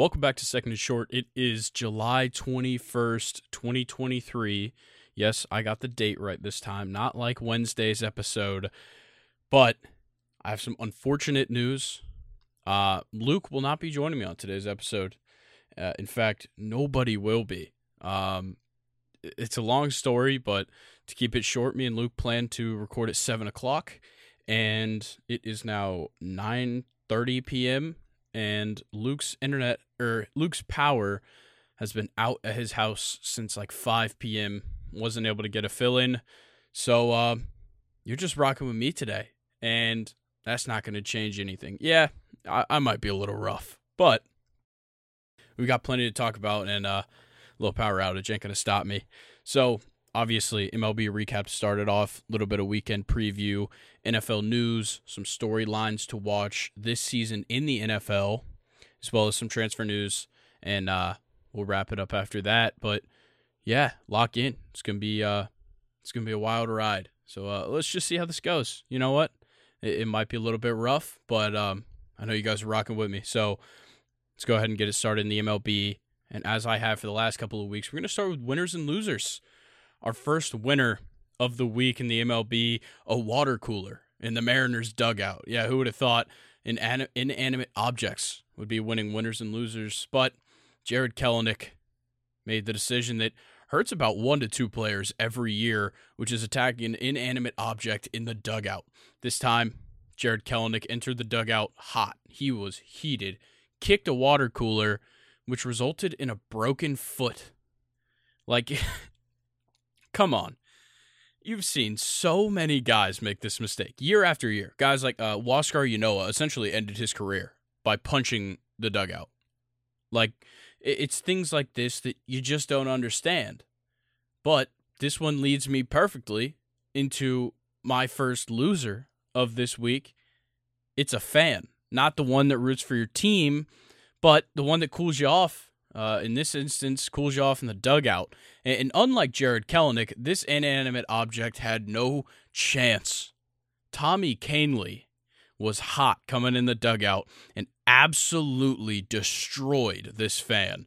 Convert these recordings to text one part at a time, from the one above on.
Welcome back to Second and Short. It is July 21st, 2023. Yes, I got the date right this time, not like Wednesday's episode. But I have some unfortunate news. Uh, Luke will not be joining me on today's episode. Uh, in fact, nobody will be. Um, it's a long story, but to keep it short, me and Luke plan to record at seven o'clock, and it is now nine thirty p.m. And Luke's internet or Luke's power has been out at his house since like five p.m. Wasn't able to get a fill in, so uh, you're just rocking with me today, and that's not going to change anything. Yeah, I, I might be a little rough, but we got plenty to talk about, and uh, a little power outage ain't going to stop me. So, obviously, MLB recap started off, a little bit of weekend preview, NFL news, some storylines to watch this season in the NFL, as well as some transfer news, and uh, we'll wrap it up after that. But yeah, lock in. It's gonna be uh, it's gonna be a wild ride. So uh, let's just see how this goes. You know what? It, it might be a little bit rough, but um, I know you guys are rocking with me. So let's go ahead and get it started in the MLB. And as I have for the last couple of weeks, we're going to start with winners and losers. Our first winner of the week in the MLB, a water cooler in the Mariners dugout. Yeah, who would have thought an inanimate objects would be winning winners and losers? But Jarred Kelenic made the decision that hurts about one to two players every year, which is attacking an inanimate object in the dugout. This time, Jarred Kelenic entered the dugout hot. He was heated, kicked a water cooler, which resulted in a broken foot. Like, come on. You've seen so many guys make this mistake year after year. Guys like uh, Huascar Ynoa essentially ended his career by punching the dugout. Like, it's things like this that you just don't understand. But this one leads me perfectly into my first loser of this week. It's a fan, not the one that roots for your team, but the one that cools you off. Uh, in this instance, off in the dugout. And, and unlike Jarred Kelenic, this inanimate object had no chance. Tommy Kahnle was hot coming in the dugout and absolutely destroyed this fan.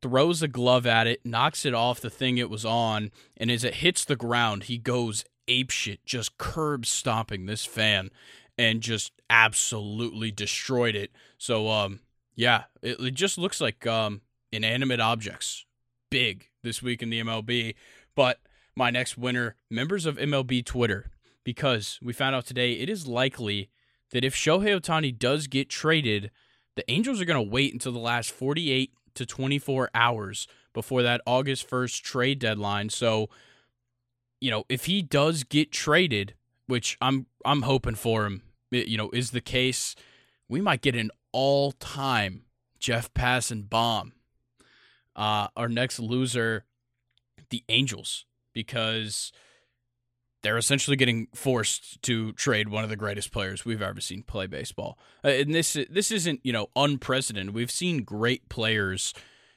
Throws a glove at it, knocks it off the thing it was on, and as it hits the ground, he goes apeshit, just curb stomping this fan and just absolutely destroyed it. So, um, yeah, it, it just looks like um, inanimate objects. Big this week in the MLB. But my next winner, members of MLB Twitter, because we found out today it is likely that if Shohei Ohtani does get traded, the Angels are going to wait until the last 48 to 24 hours before that August 1st trade deadline. So, you know, if he does get traded, which I'm I'm hoping for him, you know, is the case, we might get an all-time Jeff Passan bomb. Uh, our next loser, the Angels, because they're essentially getting forced to trade one of the greatest players we've ever seen play baseball. Uh, and this this isn't you know unprecedented. We've seen great players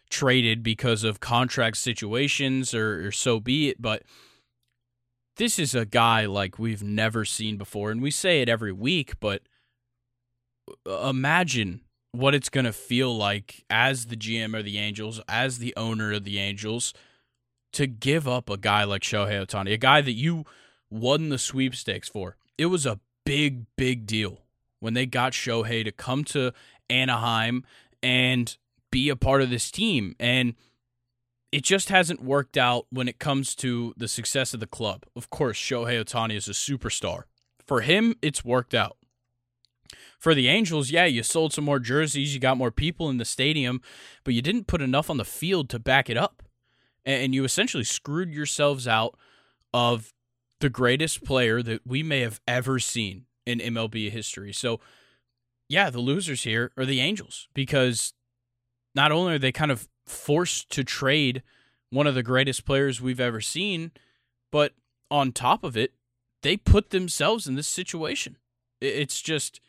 traded because of contract situations or, or so be it, but this is a guy like we've never seen before, and we say it every week, but uh, imagine what it's going to feel like as the GM of the Angels, as the owner of the Angels, to give up a guy like Shohei Ohtani, a guy that you won the sweepstakes for. It was a big, big deal when they got Shohei to come to Anaheim and be a part of this team. And it just hasn't worked out when it comes to the success of the club. Of course, Shohei Ohtani is a superstar. For him, it's worked out. For the Angels, yeah, you sold some more jerseys, you got more people in the stadium, but you didn't put enough on the field to back it up. And you essentially screwed yourselves out of the greatest player that we may have ever seen in MLB history. So, yeah, the losers here are the Angels because not only are they kind of forced to trade one of the greatest players we've ever seen, but on top of it, they put themselves in this situation. It's just,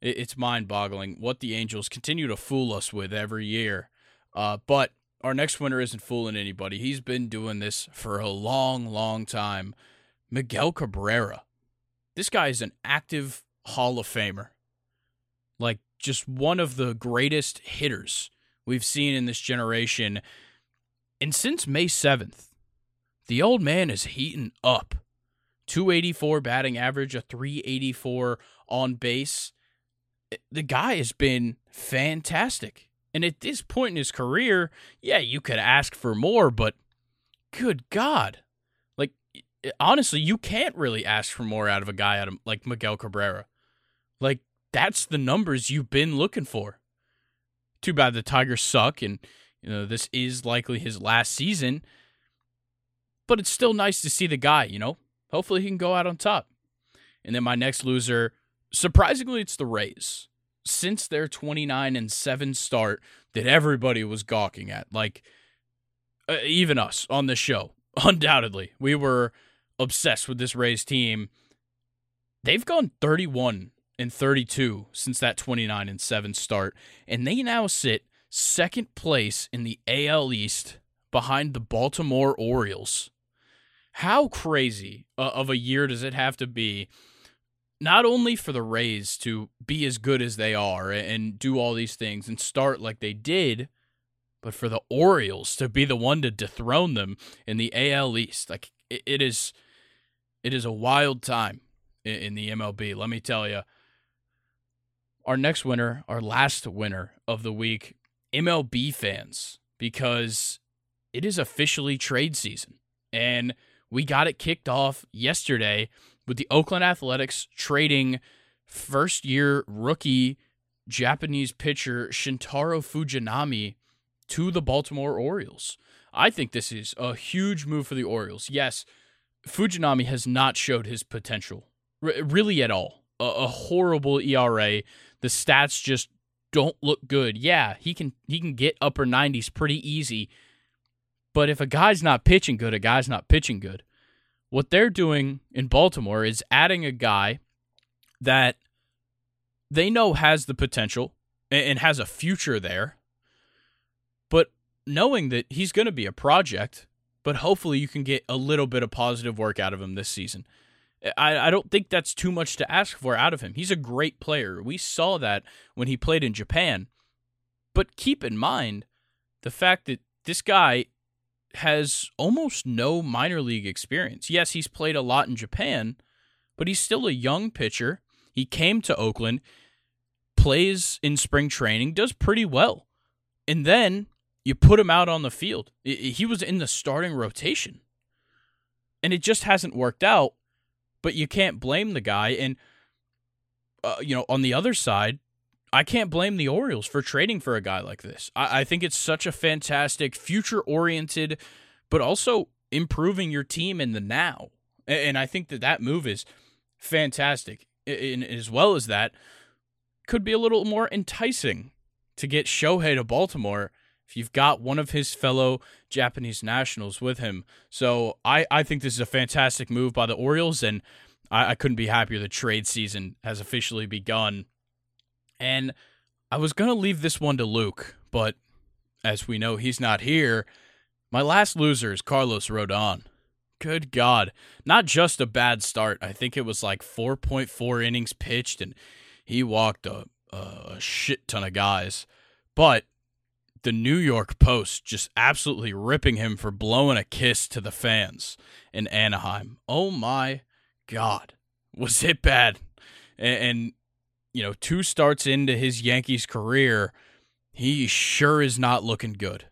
it's mind boggling what the Angels continue to fool us with every year. Uh, but our next winner isn't fooling anybody. He's been doing this for a long, long time. Miguel Cabrera. This guy is an active Hall of Famer. Like, just one of the greatest hitters we've seen in this generation. And since May 7th, the old man is heating up. 284 batting average, a 384 on base. The guy has been fantastic. And at this point in his career, yeah, you could ask for more, but good God. Like, honestly, you can't really ask for more out of a guy out of, like Miguel Cabrera. Like, that's the numbers you've been looking for. Too bad the Tigers suck, and, you know, this is likely his last season. But it's still nice to see the guy, you know? Hopefully he can go out on top. And then my next loser, surprisingly, it's the Rays. Since their 29 and 7 start that everybody was gawking at, like uh, even us on the show, undoubtedly, we were obsessed with this Rays team. They've gone 31 and 32 since that 29 and 7 start, and they now sit second place in the AL East behind the Baltimore Orioles. How crazy uh, of a year does it have to be? Not only for the Rays to be as good as they are and do all these things and start like they did, but for the Orioles to be the one to dethrone them in the AL East. Like it is it is a wild time in the MLB, let me tell you. Our next winner, our last winner of the week, MLB fans, because it is officially trade season. And we got it kicked off yesterday with the Oakland Athletics trading first year rookie Japanese pitcher Shintaro Fujinami to the Baltimore Orioles. I think this is a huge move for the Orioles. Yes, Fujinami has not showed his potential r- really at all. A-, a horrible ERA. The stats just don't look good. Yeah, he can he can get upper 90s pretty easy but if a guy's not pitching good, a guy's not pitching good. What they're doing in Baltimore is adding a guy that they know has the potential and has a future there, but knowing that he's going to be a project, but hopefully you can get a little bit of positive work out of him this season. I, I don't think that's too much to ask for out of him. He's a great player. We saw that when he played in Japan. But keep in mind the fact that this guy has almost no minor league experience. Yes, he's played a lot in Japan, but he's still a young pitcher. He came to Oakland, plays in spring training, does pretty well. And then you put him out on the field. He was in the starting rotation. And it just hasn't worked out, but you can't blame the guy. And, uh, you know, on the other side, I can't blame the Orioles for trading for a guy like this. I, I think it's such a fantastic, future oriented, but also improving your team in the now. And, and I think that that move is fantastic. And as well as that, could be a little more enticing to get Shohei to Baltimore if you've got one of his fellow Japanese nationals with him. So I, I think this is a fantastic move by the Orioles, and I, I couldn't be happier the trade season has officially begun and I was going to leave this one to Luke, but as we know he's not here, my last loser is Carlos Rodon. Good God. Not just a bad start. I think it was like 4.4 innings pitched, and he walked a, a shit ton of guys. But the New York Post just absolutely ripping him for blowing a kiss to the fans in Anaheim. Oh my God. Was it bad? And, and you know, two starts into his Yankees career, he sure is not looking good.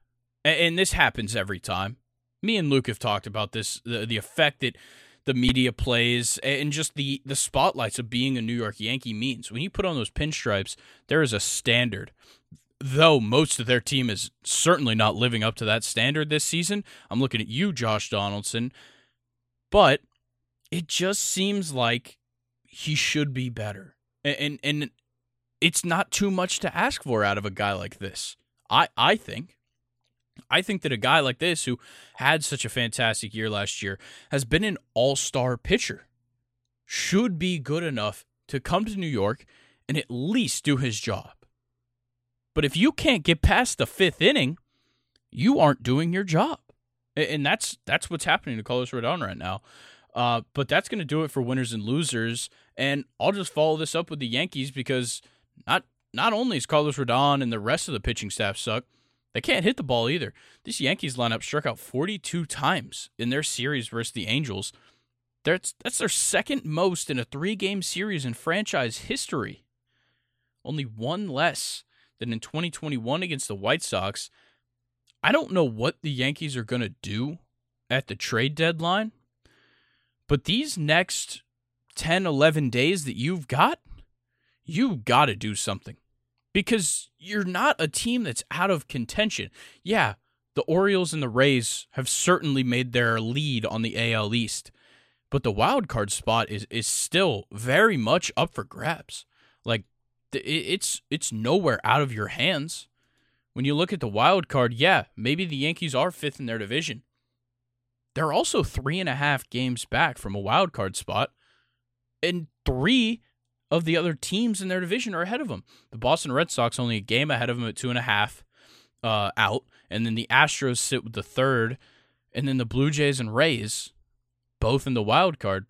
And, this happens every time. Me and Luke have talked about this the, the effect that the media plays and just the the spotlights of being a New York Yankee means. When you put on those pinstripes, there is a standard. Though most of their team is certainly not living up to that standard this season. I'm looking at you, Josh Donaldson. But it just seems like he should be better and and it's not too much to ask for out of a guy like this. I I think. I think that a guy like this who had such a fantastic year last year has been an all-star pitcher should be good enough to come to New York and at least do his job. But if you can't get past the 5th inning, you aren't doing your job. And that's that's what's happening to Carlos Rodon right now. Uh, but that's going to do it for winners and losers. And I'll just follow this up with the Yankees because not not only is Carlos Rodon and the rest of the pitching staff suck, They can't hit the ball either. This Yankees lineup struck out 42 times in their series versus the Angels. That's, that's their second most in a three game series in franchise history. Only one less than in 2021 against the White Sox. I don't know what the Yankees are going to do at the trade deadline, but these next 10, 11 days that you've got, you got to do something because you're not a team that's out of contention. Yeah, the Orioles and the Rays have certainly made their lead on the AL East, but the wild card spot is is still very much up for grabs. Like it's it's nowhere out of your hands. When you look at the wild card, yeah, maybe the Yankees are fifth in their division. They're also three and a half games back from a wild card spot, and three of the other teams in their division are ahead of them. The Boston Red Sox only a game ahead of them at two and a half uh, out, and then the Astros sit with the third, and then the Blue Jays and Rays, both in the wild card.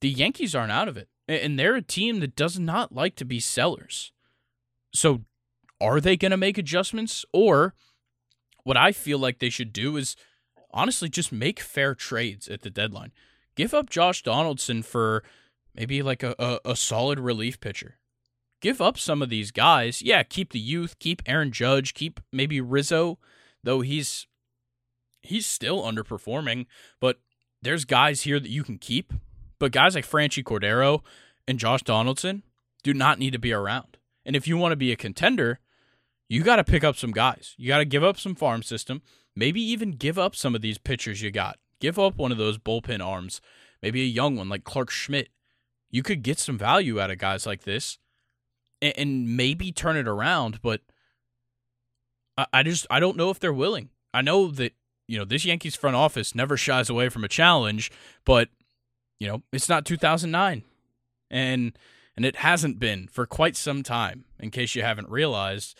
The Yankees aren't out of it, and they're a team that does not like to be sellers. So, are they going to make adjustments, or what I feel like they should do is honestly just make fair trades at the deadline. Give up Josh Donaldson for maybe like a, a, a solid relief pitcher. Give up some of these guys. Yeah, keep the youth, keep Aaron Judge, keep maybe Rizzo, though he's he's still underperforming, but there's guys here that you can keep. But guys like Franchy Cordero and Josh Donaldson do not need to be around. And if you want to be a contender, you got to pick up some guys. You got to give up some farm system, maybe even give up some of these pitchers you got. Give up one of those bullpen arms, maybe a young one like Clarke Schmidt you could get some value out of guys like this and, and maybe turn it around, but I, I just I don't know if they're willing. I know that, you know, this Yankees front office never shies away from a challenge, but you know, it's not 2009. And and it hasn't been for quite some time in case you haven't realized.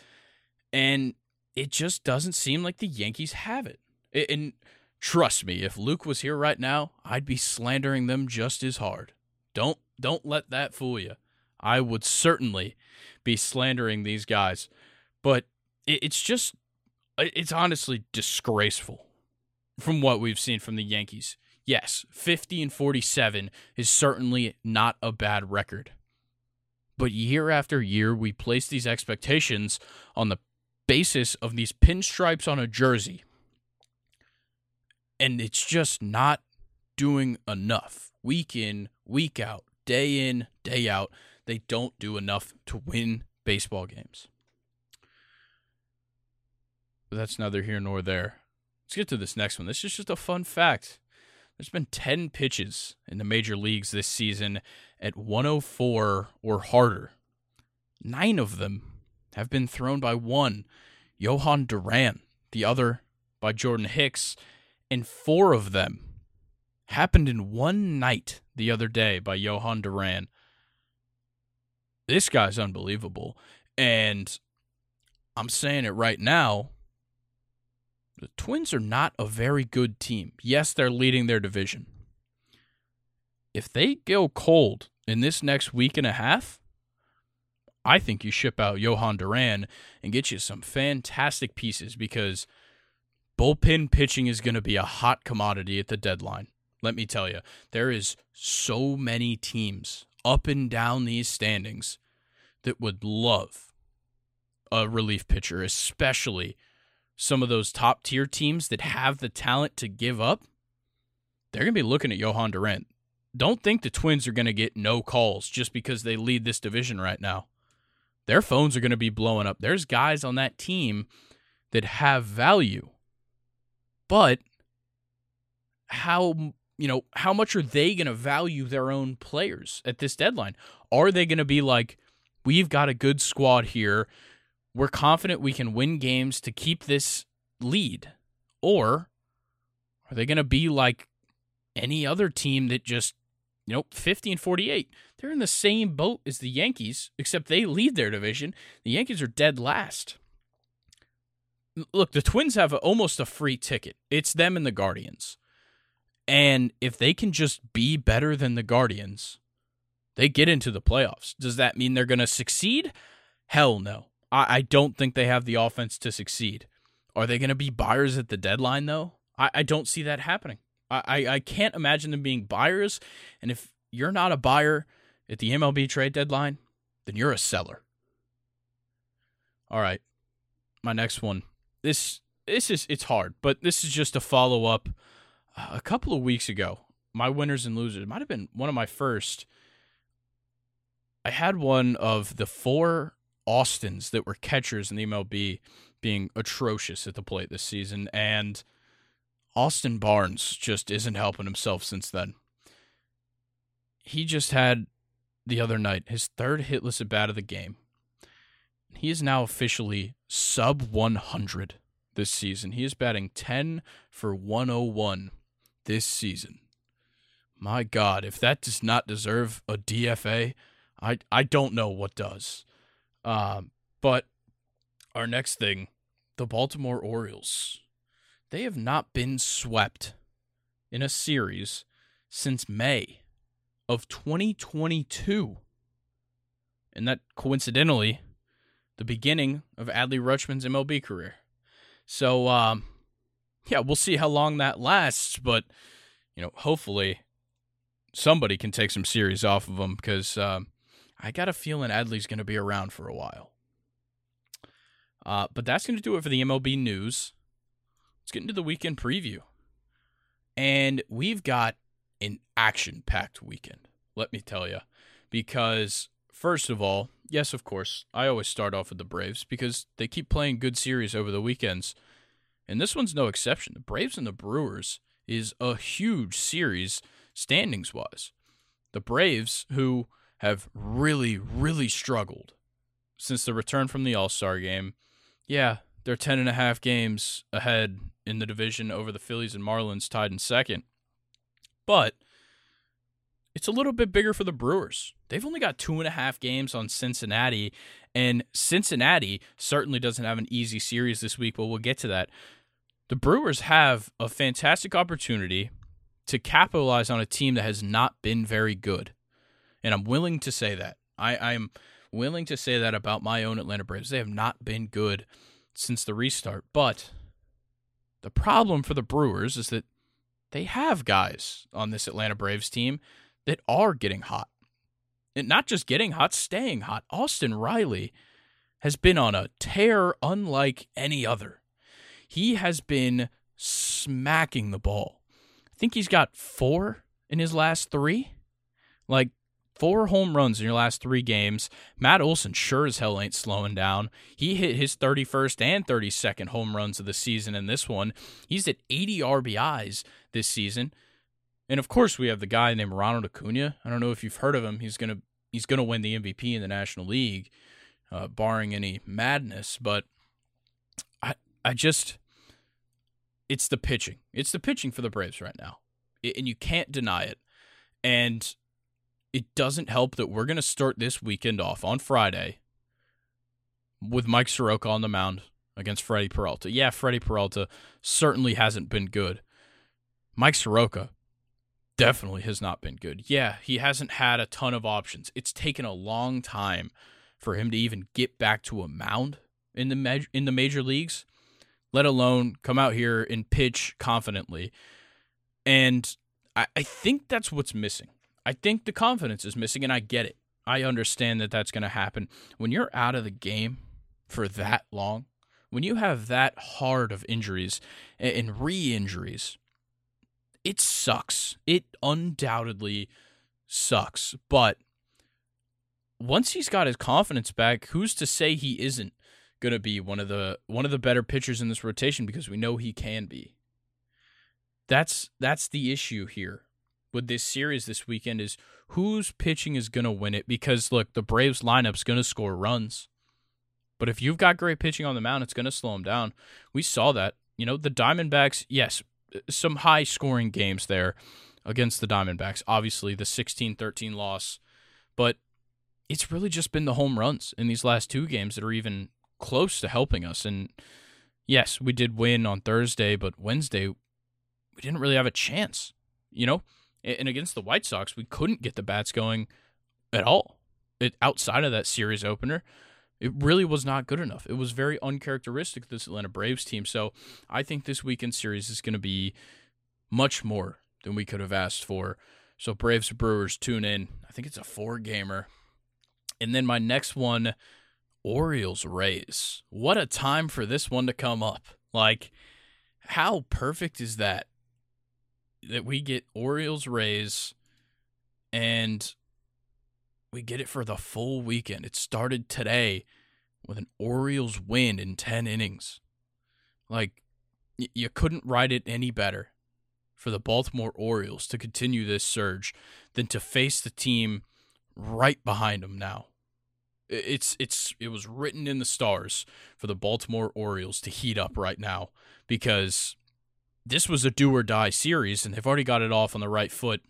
And it just doesn't seem like the Yankees have it. And trust me, if Luke was here right now, I'd be slandering them just as hard. Don't don't let that fool you. I would certainly be slandering these guys, but it's just it's honestly disgraceful from what we've seen from the Yankees. Yes, 50 and 47 is certainly not a bad record. But year after year, we place these expectations on the basis of these pinstripes on a jersey. And it's just not doing enough week in, week out day in, day out, they don't do enough to win baseball games. But that's neither here nor there. Let's get to this next one. This is just a fun fact. There's been 10 pitches in the major leagues this season at 104 or harder. Nine of them have been thrown by one, Jhoan Duran, the other by Jordan Hicks, and four of them happened in one night the other day by Jhoan Duran. This guy's unbelievable. And I'm saying it right now. The Twins are not a very good team. Yes, they're leading their division. If they go cold in this next week and a half, I think you ship out Jhoan Duran and get you some fantastic pieces because bullpen pitching is going to be a hot commodity at the deadline. Let me tell you, there is so many teams up and down these standings that would love a relief pitcher, especially some of those top tier teams that have the talent to give up. They're going to be looking at Jhoan Duran. Don't think the Twins are going to get no calls just because they lead this division right now. Their phones are going to be blowing up. There's guys on that team that have value. But how you know, how much are they going to value their own players at this deadline? Are they going to be like, we've got a good squad here. We're confident we can win games to keep this lead. Or are they going to be like any other team that just, you know, 50 and 48? They're in the same boat as the Yankees, except they lead their division. The Yankees are dead last. Look, the Twins have a, almost a free ticket. It's them and the Guardians. And if they can just be better than the Guardians, they get into the playoffs. Does that mean they're going to succeed? Hell no. I, I don't think they have the offense to succeed. Are they going to be buyers at the deadline, though? I, I don't see that happening. I, I, I can't imagine them being buyers. And if you're not a buyer at the MLB trade deadline, then you're a seller. All right. My next one. This this is it's hard, but this is just a follow up. Uh, a couple of weeks ago, my winners and losers might have been one of my first. I had one of the four Austins that were catchers in the MLB being atrocious at the plate this season, and Austin Barnes just isn't helping himself since then. He just had the other night his third hitless at bat of the game. He is now officially sub 100 this season. He is batting 10 for 101 this season. My God, if that does not deserve a DFA, I I don't know what does. Um, but our next thing, the Baltimore Orioles, they have not been swept in a series since May of 2022. And that coincidentally, the beginning of Adley Rutschman's MLB career. So, um, yeah, we'll see how long that lasts, but you know, hopefully somebody can take some series off of him because um, I got a feeling Adley's going to be around for a while. Uh, but that's going to do it for the MLB news. Let's get into the weekend preview. And we've got an action packed weekend, let me tell you. Because, first of all, yes, of course, I always start off with the Braves because they keep playing good series over the weekends. And this one's no exception. The Braves and the Brewers is a huge series standings wise. The Braves, who have really, really struggled since the return from the All Star game, yeah, they're 10 and a half games ahead in the division over the Phillies and Marlins, tied in second. But it's a little bit bigger for the Brewers. They've only got two and a half games on Cincinnati, and Cincinnati certainly doesn't have an easy series this week, but we'll get to that. The Brewers have a fantastic opportunity to capitalize on a team that has not been very good. And I'm willing to say that. I, I'm willing to say that about my own Atlanta Braves. They have not been good since the restart. But the problem for the Brewers is that they have guys on this Atlanta Braves team that are getting hot. And not just getting hot, staying hot. Austin Riley has been on a tear unlike any other. He has been smacking the ball. I think he's got four in his last three. Like four home runs in your last three games. Matt Olson sure as hell ain't slowing down. He hit his 31st and 32nd home runs of the season in this one. He's at 80 RBIs this season. And of course, we have the guy named Ronald Acuna. I don't know if you've heard of him. He's gonna he's gonna win the MVP in the National League, uh, barring any madness. But I I just it's the pitching. It's the pitching for the Braves right now, and you can't deny it. And it doesn't help that we're gonna start this weekend off on Friday with Mike Soroka on the mound against Freddie Peralta. Yeah, Freddie Peralta certainly hasn't been good. Mike Soroka definitely has not been good. Yeah, he hasn't had a ton of options. It's taken a long time for him to even get back to a mound in the in the major leagues, let alone come out here and pitch confidently. And I, I think that's what's missing. I think the confidence is missing, and I get it. I understand that that's going to happen when you're out of the game for that long. When you have that hard of injuries and re-injuries, it sucks. It undoubtedly sucks. But once he's got his confidence back, who's to say he isn't going to be one of the one of the better pitchers in this rotation because we know he can be. That's that's the issue here with this series this weekend is whose pitching is going to win it because look, the Braves lineup's going to score runs. But if you've got great pitching on the mound, it's going to slow them down. We saw that. You know, the Diamondbacks, yes, some high scoring games there against the Diamondbacks. Obviously, the 16 13 loss, but it's really just been the home runs in these last two games that are even close to helping us. And yes, we did win on Thursday, but Wednesday, we didn't really have a chance, you know? And against the White Sox, we couldn't get the bats going at all it, outside of that series opener. It really was not good enough. It was very uncharacteristic of this Atlanta Braves team. So I think this weekend series is going to be much more than we could have asked for. So Braves Brewers tune in. I think it's a four gamer. And then my next one, Orioles Rays. What a time for this one to come up. Like, how perfect is that? That we get Orioles Rays and we get it for the full weekend. It started today with an Orioles win in 10 innings. Like, y- you couldn't write it any better for the Baltimore Orioles to continue this surge than to face the team right behind them now. It's it's it was written in the stars for the Baltimore Orioles to heat up right now because this was a do or die series and they've already got it off on the right foot.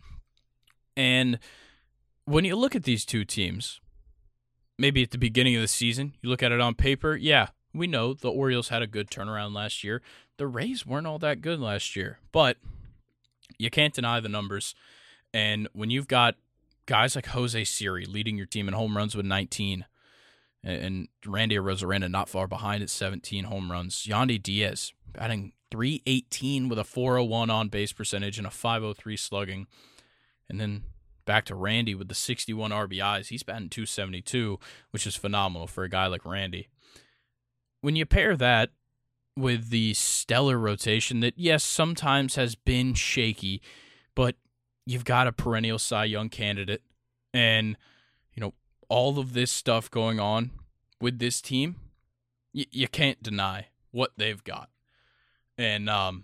And when you look at these two teams, maybe at the beginning of the season, you look at it on paper, yeah, we know the Orioles had a good turnaround last year. The Rays weren't all that good last year, but you can't deny the numbers. And when you've got guys like Jose Siri leading your team in home runs with 19, and Randy Arozarena not far behind at 17 home runs, Yandy Diaz batting 318 with a 401 on base percentage and a 503 slugging. And then back to Randy with the 61 RBIs. He's batting 272, which is phenomenal for a guy like Randy. When you pair that with the stellar rotation that, yes, sometimes has been shaky, but you've got a perennial Cy Young candidate, and you know all of this stuff going on with this team, y- you can't deny what they've got, and um,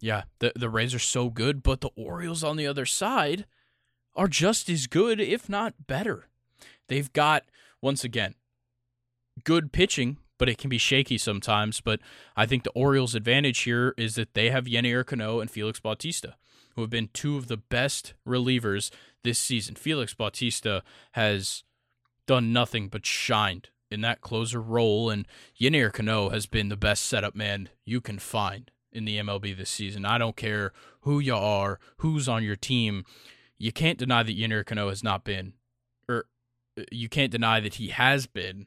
yeah, the the Rays are so good, but the Orioles on the other side are just as good, if not better. They've got once again good pitching but it can be shaky sometimes. But I think the Orioles' advantage here is that they have Yennier Cano and Felix Bautista, who have been two of the best relievers this season. Felix Bautista has done nothing but shined in that closer role, and Yennier Cano has been the best setup man you can find in the MLB this season. I don't care who you are, who's on your team. You can't deny that Yennier Cano has not been, or uh, you can't deny that he has been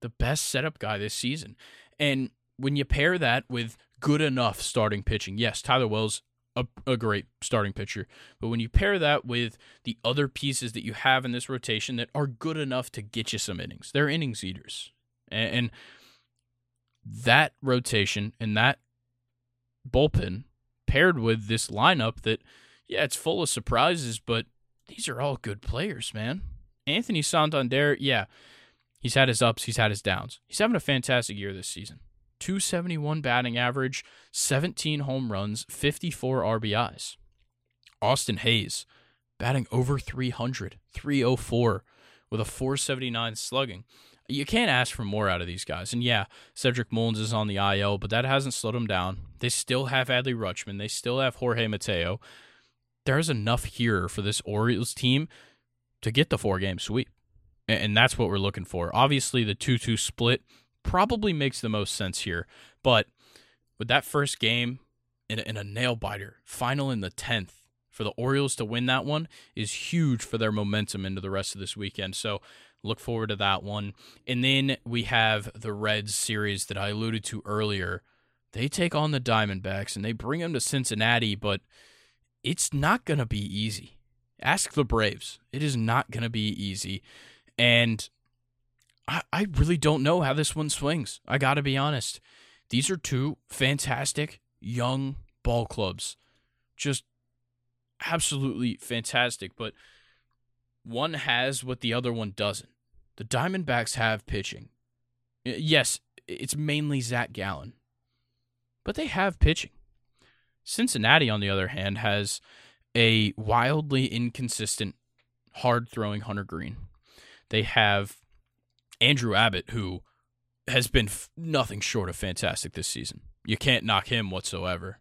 the best setup guy this season. And when you pair that with good enough starting pitching, yes, Tyler Wells a, a great starting pitcher, but when you pair that with the other pieces that you have in this rotation that are good enough to get you some innings, they're innings eaters, and, and that rotation and that bullpen paired with this lineup that, yeah, it's full of surprises, but these are all good players, man. Anthony Santander, yeah, He's had his ups, he's had his downs. He's having a fantastic year this season. 271 batting average, 17 home runs, 54 RBIs. Austin Hays, batting over 300, 304 with a 479 slugging. You can't ask for more out of these guys. And yeah, Cedric Mullins is on the IL, but that hasn't slowed them down. They still have Adley Rutschman. They still have Jorge Mateo. There's enough here for this Orioles team to get the four game sweep and that's what we're looking for. Obviously, the 2 2 split probably makes the most sense here, but with that first game in a, in a nail biter, final in the 10th, for the Orioles to win that one is huge for their momentum into the rest of this weekend. So look forward to that one. And then we have the Reds series that I alluded to earlier. They take on the Diamondbacks and they bring them to Cincinnati, but it's not going to be easy. Ask the Braves. It is not going to be easy. And I, I really don't know how this one swings. I got to be honest. These are two fantastic young ball clubs. Just absolutely fantastic. But one has what the other one doesn't. The Diamondbacks have pitching. Yes, it's mainly Zach Gallen, but they have pitching. Cincinnati, on the other hand, has a wildly inconsistent, hard throwing Hunter Greene. They have Andrew Abbott, who has been f- nothing short of fantastic this season. You can't knock him whatsoever.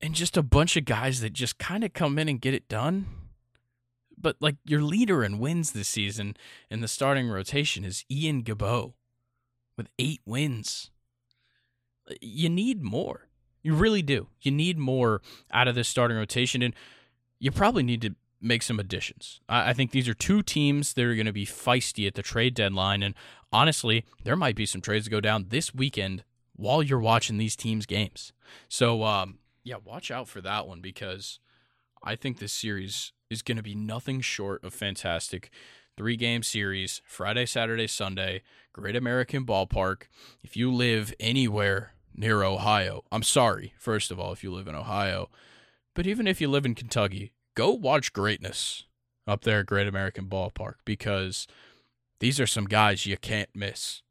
And just a bunch of guys that just kind of come in and get it done. But like your leader in wins this season in the starting rotation is Ian Gibaut with eight wins. You need more. You really do. You need more out of this starting rotation. And you probably need to make some additions. I, think these are two teams that are going to be feisty at the trade deadline. And honestly, there might be some trades to go down this weekend while you're watching these teams' games. So, um, yeah, watch out for that one because I think this series is going to be nothing short of fantastic. Three game series, Friday, Saturday, Sunday, Great American Ballpark. If you live anywhere near Ohio, I'm sorry, first of all, if you live in Ohio, but even if you live in Kentucky, go watch greatness up there at Great American Ballpark because these are some guys you can't miss.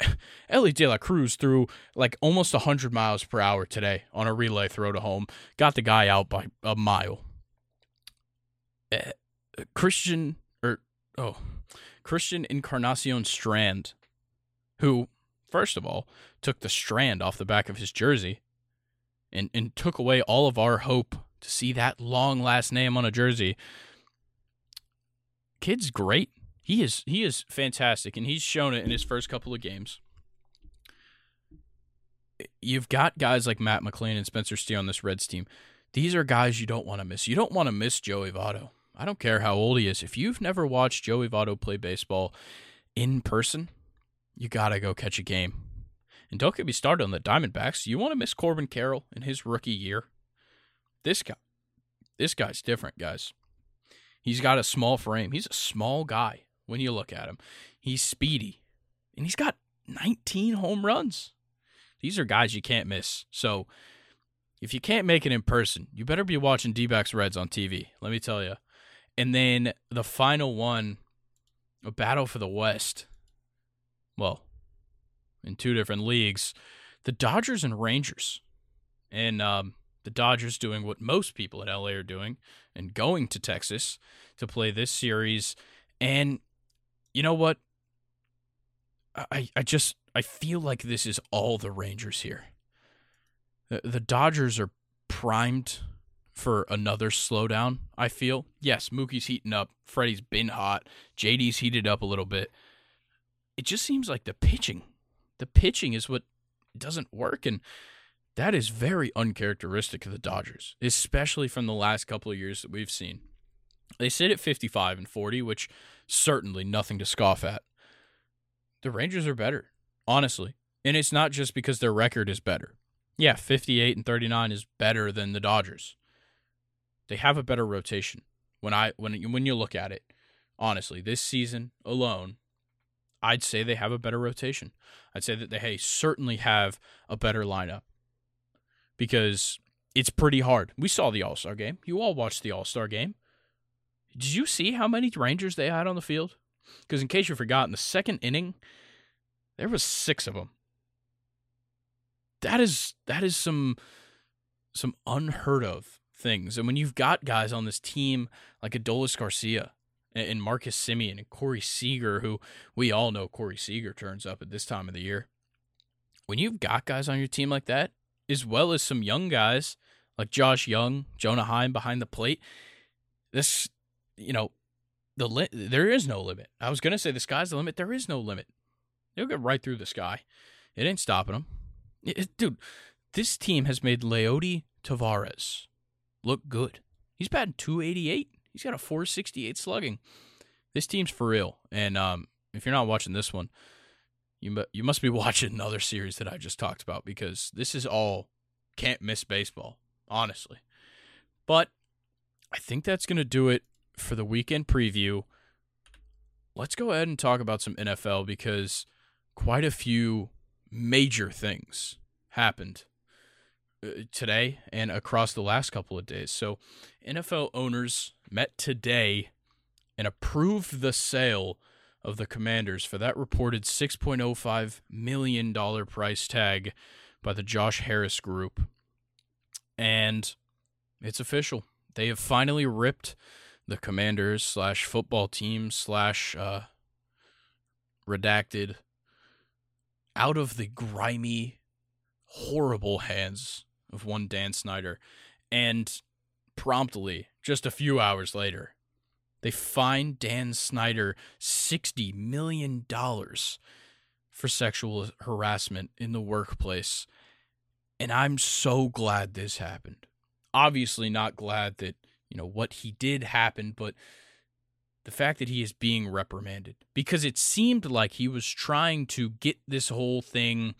Elly De La Cruz threw like almost 100 miles per hour today on a relay throw to home. Got the guy out by a mile. Uh, Christian, or, oh, Christian Encarnacion Strand, who, first of all, took the strand off the back of his jersey and, and took away all of our hope to see that long last name on a jersey. Kid's great. He is he is fantastic, and he's shown it in his first couple of games. You've got guys like Matt McLain and Spencer Steer on this Reds team. These are guys you don't want to miss. You don't want to miss Joey Votto. I don't care how old he is. If you've never watched Joey Votto play baseball in person, you gotta go catch a game. And don't get me started on the Diamondbacks. You want to miss Corbin Carroll in his rookie year? This guy, this guy's different, guys. He's got a small frame. He's a small guy when you look at him. He's speedy, and he's got 19 home runs. These are guys you can't miss. So if you can't make it in person, you better be watching D Reds on TV. Let me tell you. And then the final one, a battle for the West. Well, in two different leagues, the Dodgers and Rangers. And um, the Dodgers doing what most people in LA are doing and going to Texas to play this series. And you know what? I, I just I feel like this is all the Rangers here. The, the Dodgers are primed for another slowdown, I feel. Yes, Mookie's heating up. Freddie's been hot. JD's heated up a little bit. It just seems like the pitching. The pitching is what doesn't work. And that is very uncharacteristic of the Dodgers, especially from the last couple of years that we've seen. They sit at 55 and 40, which certainly nothing to scoff at. The Rangers are better, honestly. And it's not just because their record is better. Yeah, 58 and 39 is better than the Dodgers. They have a better rotation. When I when when you look at it, honestly, this season alone, I'd say they have a better rotation. I'd say that they hey, certainly have a better lineup because it's pretty hard. We saw the All Star game. You all watched the All Star game. Did you see how many Rangers they had on the field? Because in case you forgot, in the second inning, there was six of them. That is that is some some unheard of things. And when you've got guys on this team like Adolis Garcia and Marcus Semien and Corey Seager, who we all know Corey Seager turns up at this time of the year. When you've got guys on your team like that, as well as some young guys like Josh Jung, Jonah Heim behind the plate. This, you know, the li- there is no limit. I was gonna say the sky's the limit. There is no limit. They'll get right through the sky. It ain't stopping them, it, it, dude. This team has made Leody Taveras look good. He's batting 288. He's got a 468 slugging. This team's for real. And um, if you're not watching this one, you you must be watching another series that I just talked about because this is all can't miss baseball, honestly. But I think that's going to do it for the weekend preview. Let's go ahead and talk about some NFL because quite a few major things happened uh, today and across the last couple of days. So, NFL owners met today and approved the sale of the Commanders for that reported $6.05 million price tag by the Josh Harris Group. And it's official. They have finally ripped the Commanders slash football team slash uh, redacted out of the grimy, horrible hands of one Dan Snyder. And promptly, just a few hours later, they fined Dan Snyder $60 million for sexual harassment in the workplace. And I'm so glad this happened. Obviously, not glad that you know, what he did happened, but the fact that he is being reprimanded because it seemed like he was trying to get this whole thing,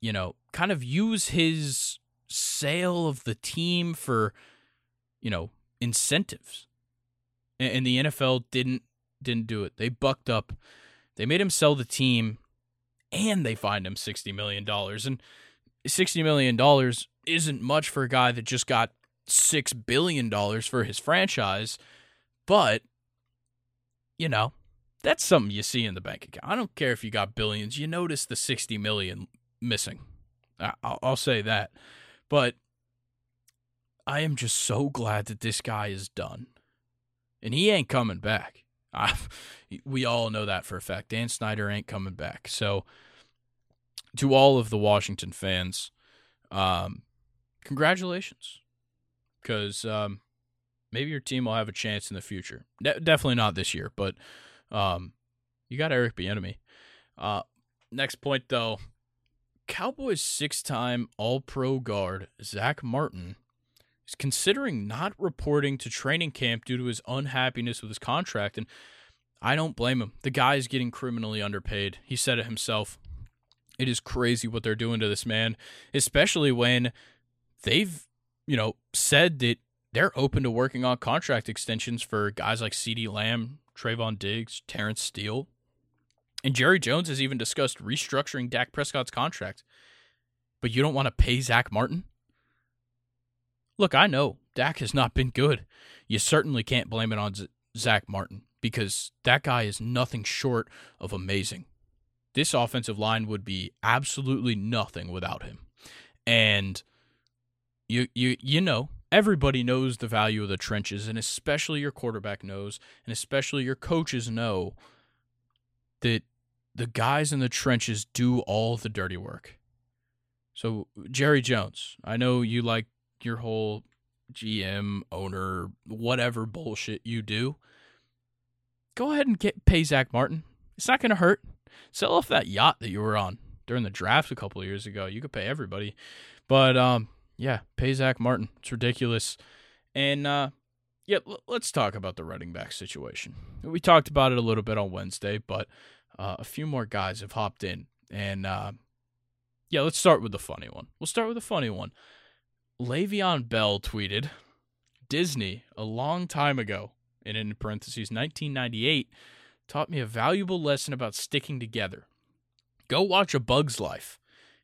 you know, kind of use his sale of the team for, you know, incentives. And the NFL didn't didn't do it. They bucked up. They made him sell the team and they fined him 60 million dollars and 60 million dollars isn't much for a guy that just got 6 billion dollars for his franchise, but you know, that's something you see in the bank account. I don't care if you got billions. You notice the 60 million missing. I'll, I'll say that. But I am just so glad that this guy is done. And he ain't coming back. I, we all know that for a fact. Dan Snyder ain't coming back. So, to all of the Washington fans, um, congratulations. Because um, maybe your team will have a chance in the future. De- definitely not this year, but um, you got Eric Bieniemy. Uh, next point though, Cowboys six-time All-Pro guard Zack Martin is considering not reporting to training camp due to his unhappiness with his contract, and I don't blame him. The guy is getting criminally underpaid. He said it himself. It is crazy what they're doing to this man, especially when they've, you know, said that they're open to working on contract extensions for guys like CeeDee Lamb, Trevon Diggs, Terence Steele. And Jerry Jones has even discussed restructuring Dak Prescott's contract. But you don't want to pay Zack Martin? Look, I know Dak has not been good. You certainly can't blame it on Z- Zack Martin because that guy is nothing short of amazing. This offensive line would be absolutely nothing without him. And you you you know everybody knows the value of the trenches, and especially your quarterback knows, and especially your coaches know that the guys in the trenches do all the dirty work. So, Jerry Jones, I know you like your whole GM, owner, whatever bullshit you do. Go ahead and get pay Zack Martin. It's not going to hurt. Sell off that yacht that you were on during the draft a couple years ago. You could pay everybody. But um, yeah, pay Zack Martin. It's ridiculous. And uh, yeah, l- let's talk about the running back situation. We talked about it a little bit on Wednesday, but uh, a few more guys have hopped in. And uh, yeah, let's start with the funny one. We'll start with the funny one. Le'Veon Bell tweeted Disney, a long time ago, and in parentheses, 1998, taught me a valuable lesson about sticking together. Go watch A Bug's Life.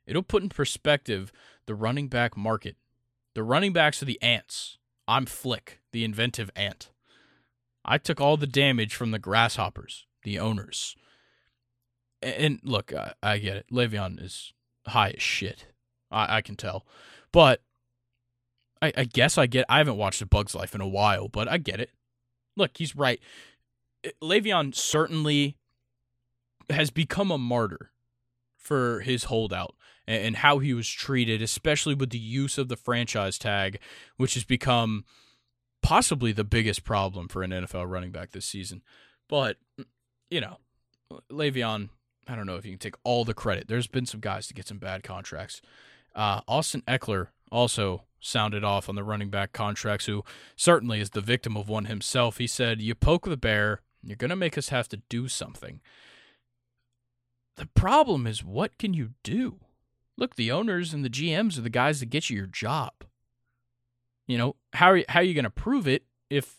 It'll put in perspective the running back market. The running backs are the ants. I'm Flick, the inventive ant. I took all the damage from the grasshoppers, the owners. And look, I, I get it. Le'Veon is high as shit. I, I can tell. But I, I guess I get I haven't watched A Bug's Life in a while, but I get it. Look, he's right. Le'Veon certainly has become a martyr for his holdout and how he was treated, especially with the use of the franchise tag, which has become possibly the biggest problem for an NFL running back this season. But, you know, Le'Veon, I don't know if you can take all the credit. There's been some guys to get some bad contracts. Uh, Austin Ekeler also sounded off on the running back contracts, who certainly is the victim of one himself. He said, You poke the bear, you're going to make us have to do something. The problem is, what can you do? Look, the owners and the GMs are the guys that get you your job. You know, how are you, how are you going to prove it if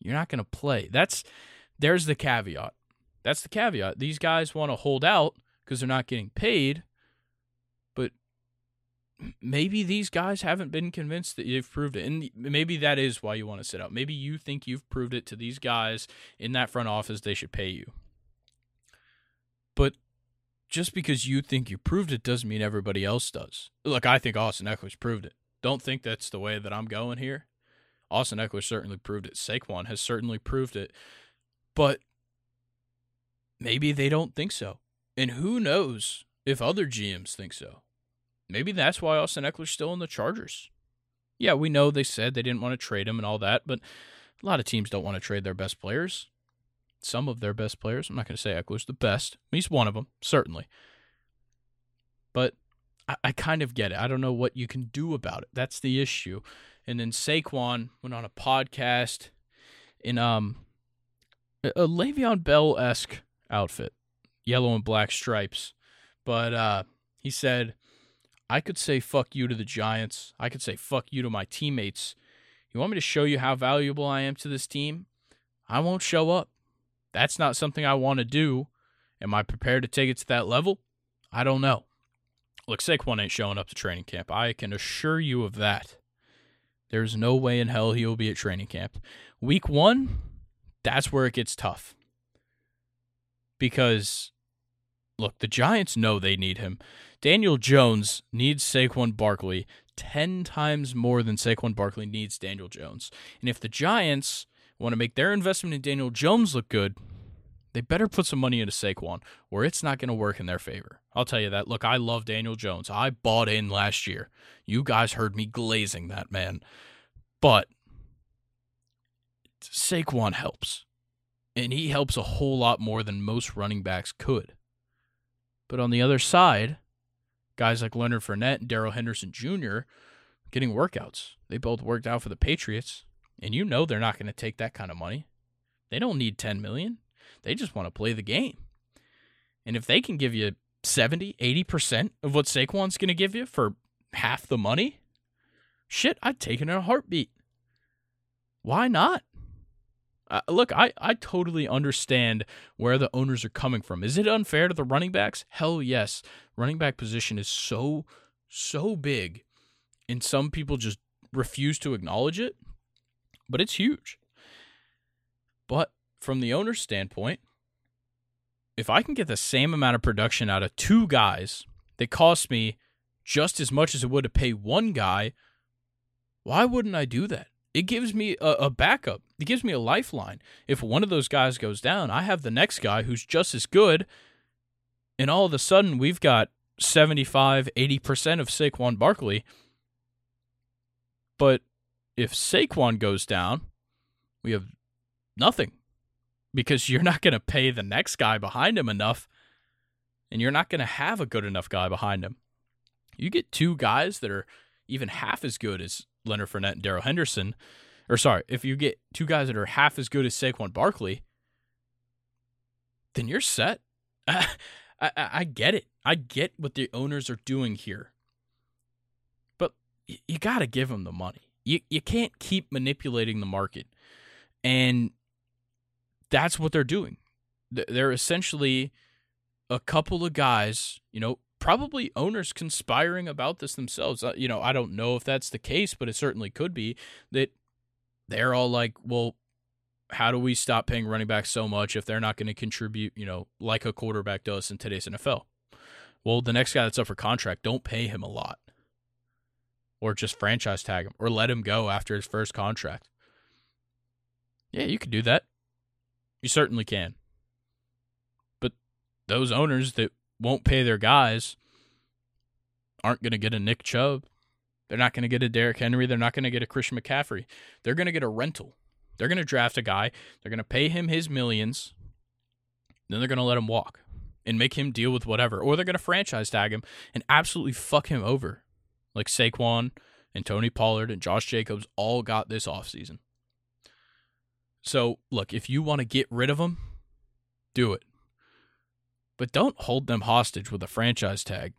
you're not going to play? That's there's the caveat. That's the caveat. These guys want to hold out because they're not getting paid, maybe these guys haven't been convinced that you've proved it. And maybe that is why you want to sit out. Maybe you think you've proved it to these guys in that front office they should pay you. But just because you think you proved it doesn't mean everybody else does. Look, I think Austin Ekeler's proved it. Don't think that's the way that I'm going here. Austin Ekeler certainly proved it. Saquon has certainly proved it. But maybe they don't think so. And who knows if other GMs think so. Maybe that's why Austin Ekeler's still in the Chargers. Yeah, we know they said they didn't want to trade him and all that, but a lot of teams don't want to trade their best players some of their best players. I'm not going to say Ekeler's the best. He's one of them, certainly. But I, I, kind of get it. I don't know what you can do about it. That's the issue. and then Saquon went on a podcast in um a, Le'Veon Bell esque outfit, yellow and black stripes, but uh, he said, "I could say fuck you to the Giants. I could say fuck you to my teammates. You want me to show you how valuable I am to this team? I won't show up. That's not something I want to do. Am I prepared to take it to that level? I don't know." Look, Saquon ain't showing up to training camp. I can assure you of that. There's no way in hell he will be at training camp. Week one, that's where it gets tough. Because, look, the Giants know they need him. Daniel Jones needs Saquon Barkley 10 times more than Saquon Barkley needs Daniel Jones. And if the Giants want to make their investment in Daniel Jones look good, they better put some money into Saquon, or it's not going to work in their favor. I'll tell you that. Look, I love Daniel Jones. I bought in last year. You guys heard me glazing that man. But Saquon helps. And he helps a whole lot more than most running backs could. But on the other side, guys like Leonard Fournette and Darrell Henderson Jr. getting workouts. They both worked out for the Patriots. And you know they're not going to take that kind of money. They don't need 10 million. They just want to play the game. And if they can give you 70, 80% of what Saquon's going to give you for half the money, shit, I'd take it in a heartbeat. Why not? Uh, look, I, I totally understand where the owners are coming from. Is it unfair to the running backs? Hell yes. Running back position is so, so big, and some people just refuse to acknowledge it, but it's huge. But from the owner's standpoint, if I can get the same amount of production out of two guys that cost me just as much as it would to pay one guy, why wouldn't I do that? It gives me a, a, backup. It gives me a lifeline. If one of those guys goes down, I have the next guy who's just as good. And all of a sudden, we've got 75, 80% of Saquon Barkley. But if Saquon goes down, we have nothing because you're not going to pay the next guy behind him enough, and you're not going to have a good enough guy behind him. You get two guys that are even half as good as Leonard Fournette and Darrell Henderson, or sorry, if you get two guys that are half as good as Saquon Barkley, then you're set. I, I, I get it. I get what the owners are doing here. But you, you got to give them the money. You, you can't keep manipulating the market. And that's what they're doing. They're essentially a couple of guys, you know, probably owners conspiring about this themselves. Uh, you know, I don't know if that's the case, but it certainly could be that they're all like, well, how do we stop paying running backs so much if they're not going to contribute, you know, like a quarterback does in today's NFL? Well, the next guy that's up for contract, don't pay him a lot. Or just franchise tag him or let him go after his first contract. Yeah, you could do that. You certainly can. But those owners that won't pay their guys aren't going to get a Nick Chubb. They're not going to get a Derrick Henry. They're not going to get a Christian McCaffrey. They're going to get a rental. They're going to draft a guy. They're going to pay him his millions. Then they're going to let him walk and make him deal with whatever. Or they're going to franchise tag him and absolutely fuck him over. Like Saquon and Tony Pollard and Josh Jacobs all got this offseason. So, look, if you want to get rid of them, do it. But don't hold them hostage with a franchise tag.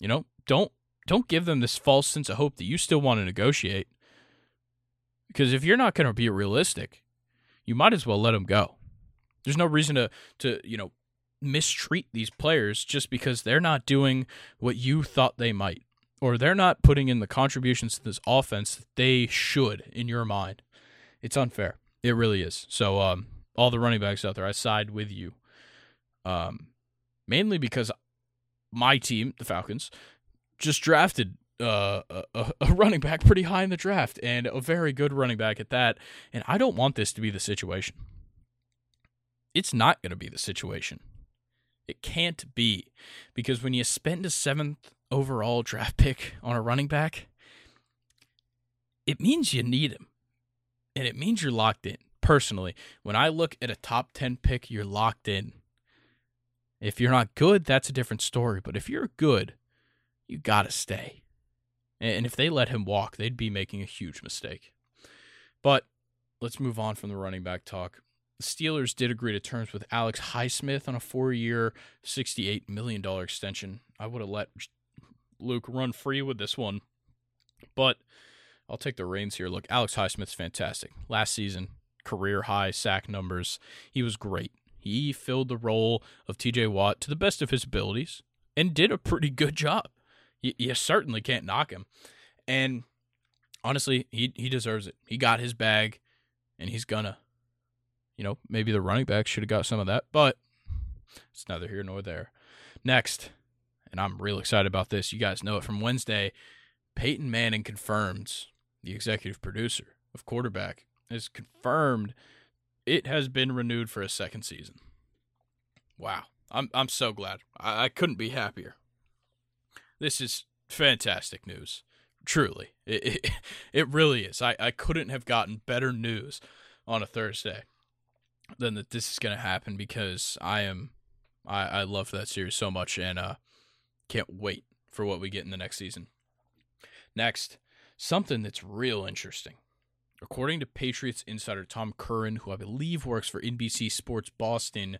You know, don't don't give them this false sense of hope that you still want to negotiate. Because if you're not going to be realistic, you might as well let them go. There's no reason to to, you know, mistreat these players just because they're not doing what you thought they might or they're not putting in the contributions to this offense that they should in your mind. It's unfair. It really is. So, um, all the running backs out there, I side with you. Um, mainly because my team, the Falcons, just drafted uh, a, a running back pretty high in the draft and a very good running back at that. And I don't want this to be the situation. It's not going to be the situation. It can't be because when you spend a seventh overall draft pick on a running back, it means you need him and it means you're locked in. Personally, when I look at a top 10 pick, you're locked in. If you're not good, that's a different story. But if you're good, you got to stay. And if they let him walk, they'd be making a huge mistake. But let's move on from the running back talk. The Steelers did agree to terms with Alex Highsmith on a four year, $68 million extension. I would have let Luke run free with this one, but I'll take the reins here. Look, Alex Highsmith's fantastic. Last season, career high sack numbers. He was great. He filled the role of TJ Watt to the best of his abilities and did a pretty good job. You, you certainly can't knock him. And honestly, he he deserves it. He got his bag and he's gonna. You know, maybe the running back should have got some of that, but it's neither here nor there. Next, and I'm real excited about this. You guys know it from Wednesday. Peyton Manning confirms the executive producer of quarterback has confirmed it has been renewed for a second season. Wow. I'm I'm so glad. I, I couldn't be happier. This is fantastic news. Truly. It, it, it really is. I, I couldn't have gotten better news on a Thursday than that this is gonna happen because I am I, I love that series so much and uh can't wait for what we get in the next season. Next, something that's real interesting. According to Patriots insider Tom Curran, who I believe works for NBC Sports Boston,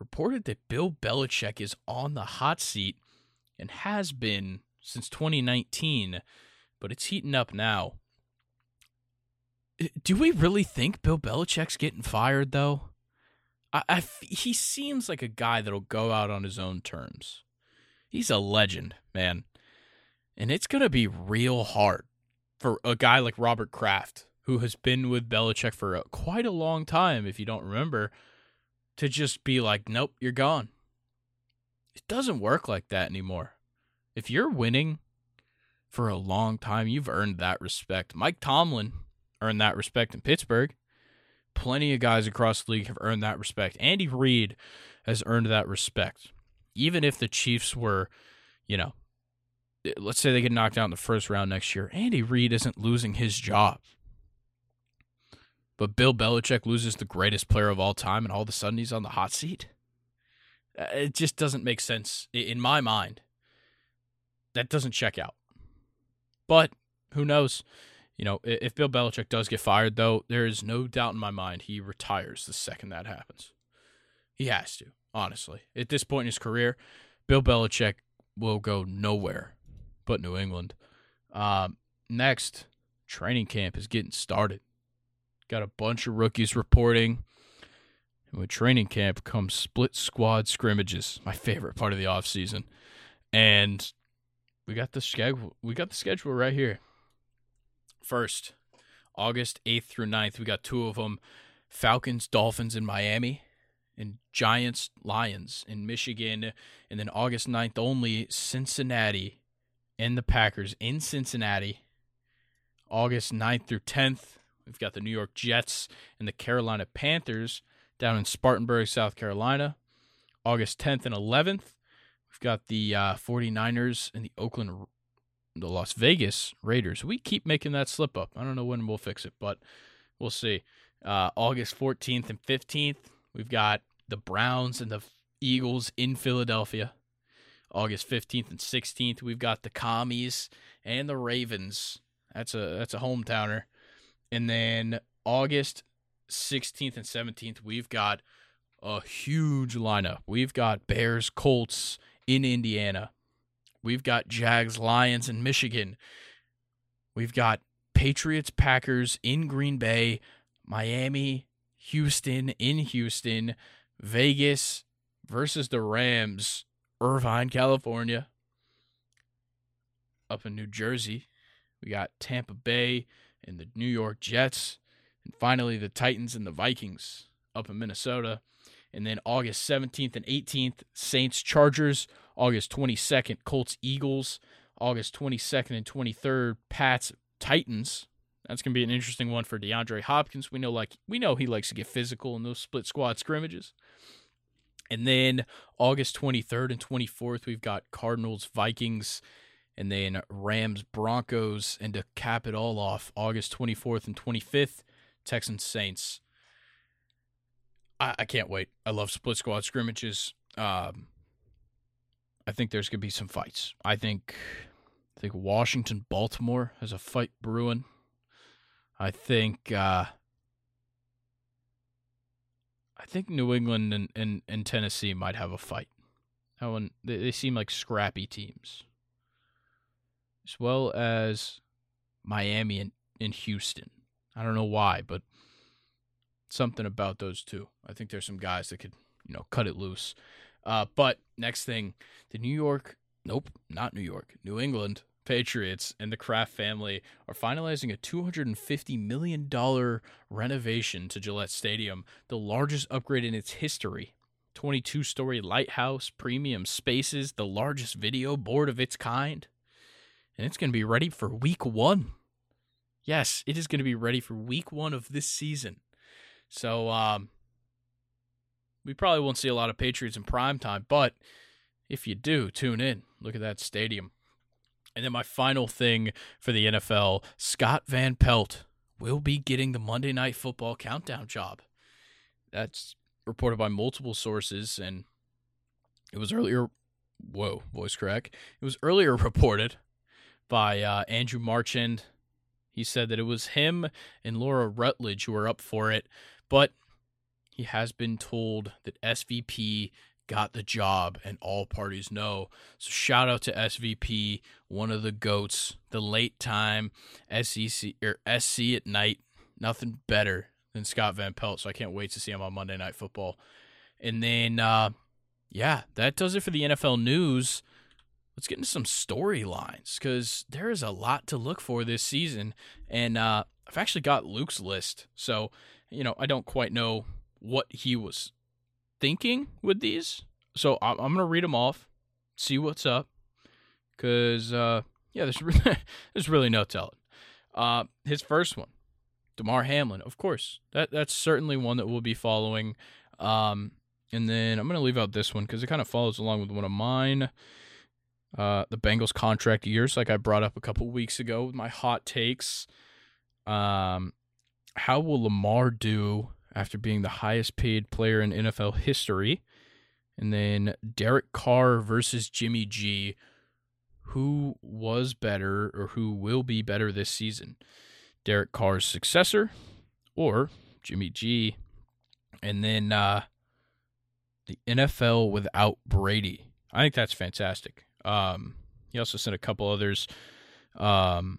reported that Bill Belichick is on the hot seat and has been since 2019, but it's heating up now. Do we really think Bill Belichick's getting fired, though? I, I, he seems like a guy that'll go out on his own terms. He's a legend, man. And it's going to be real hard for a guy like Robert Kraft, who has been with Belichick for a, quite a long time, if you don't remember, to just be like, nope, you're gone. It doesn't work like that anymore. If you're winning for a long time, you've earned that respect. Mike Tomlin earned that respect in Pittsburgh. Plenty of guys across the league have earned that respect. Andy Reid has earned that respect. Even if the Chiefs were, you know, let's say they get knocked out in the first round next year, Andy Reid isn't losing his job. But Bill Belichick loses the greatest player of all time, and all of a sudden he's on the hot seat. Uh, it just doesn't make sense in my mind. That doesn't check out. But who knows? You know, if Bill Belichick does get fired, though, there is no doubt in my mind he retires the second that happens. He has to, honestly. At this point in his career, Bill Belichick will go nowhere but New England. Um, next, training camp is getting started. Got a bunch of rookies reporting. And with training camp comes split squad scrimmages, my favorite part of the offseason. And we got the schedule we got the schedule right here. First, August 8th through 9th, we got two of them. Falcons, Dolphins in Miami, and Giants, Lions in Michigan, and then August 9th only, Cincinnati and the Packers in Cincinnati, August 9th through 10th. We've got the New York Jets and the Carolina Panthers down in Spartanburg, South Carolina, August 10th and 11th. We've got the uh, 49ers and the Oakland, the Las Vegas Raiders. We keep making that slip up. I don't know when we'll fix it, but we'll see. Uh, August 14th and 15th, we've got the Browns and the Eagles in Philadelphia. August 15th and 16th, we've got the Commies and the Ravens. That's a that's a hometowner. And then August 16th and 17th, we've got a huge lineup. We've got Bears, Colts in Indiana. We've got Jags, Lions in Michigan. We've got Patriots, Packers in Green Bay, Miami, Houston in Houston, Vegas versus the Rams Irvine, California. Up in New Jersey, we got Tampa Bay and the New York Jets. And finally, the Titans and the Vikings up in Minnesota. And then August 17th and 18th, Saints Chargers. August 22nd, Colts Eagles. August 22nd and 23rd, Pats Titans. That's going to be an interesting one for DeAndre Hopkins. We know like we know he likes to get physical in those split squad scrimmages. And then August 23rd and 24th, we've got Cardinals, Vikings, and then Rams, Broncos. And to cap it all off, August 24th and 25th, Texans, Saints. I, I can't wait. I love split squad scrimmages. Um, I think there's going to be some fights. I think I think Washington, Baltimore has a fight brewing. I think uh, I think New England and, and, and Tennessee might have a fight. That one they, they seem like scrappy teams. As well as Miami and, and Houston. I don't know why, but something about those two. I think there's some guys that could, you know, cut it loose. Uh, but next thing, the New York, nope, not New York, New England Patriots and the Kraft family are finalizing a $250 million renovation to Gillette Stadium, the largest upgrade in its history. 22 story lighthouse, premium spaces, the largest video board of its kind. And it's going to be ready for week one. Yes, it is going to be ready for week one of this season. So, um, we probably won't see a lot of Patriots in prime time, but if you do, tune in. Look at that stadium. And then my final thing for the NFL Scott Van Pelt will be getting the Monday Night Football countdown job. That's reported by multiple sources, and it was earlier. Whoa, voice crack. It was earlier reported by uh, Andrew Marchand. He said that it was him and Laura Rutledge who were up for it, but he has been told that SVP got the job and all parties know. So shout out to SVP, one of the goats, the late time SEC or SC at night. Nothing better than Scott Van Pelt. So I can't wait to see him on Monday Night Football. And then uh yeah, that does it for the NFL news. Let's get into some storylines because there is a lot to look for this season. And uh, I've actually got Luke's list. So, you know, I don't quite know what he was thinking with these. So I'm, I'm gonna read them off, see what's up, because uh, yeah, there's really, there's really no telling. Uh, his first one, Damar Hamlin, of course. That that's certainly one that we'll be following. Um, and then I'm gonna leave out this one because it kind of follows along with one of mine. Uh, the Bengals contract years, like I brought up a couple weeks ago with my hot takes. Um, how will Lamar do after being the highest paid player in NFL history. And then Derek Carr versus Jimmy G. Who was better or who will be better this season? Derek Carr's successor or Jimmy G. And then uh, the NFL without Brady. I think that's fantastic. Um, he also sent a couple others. Um,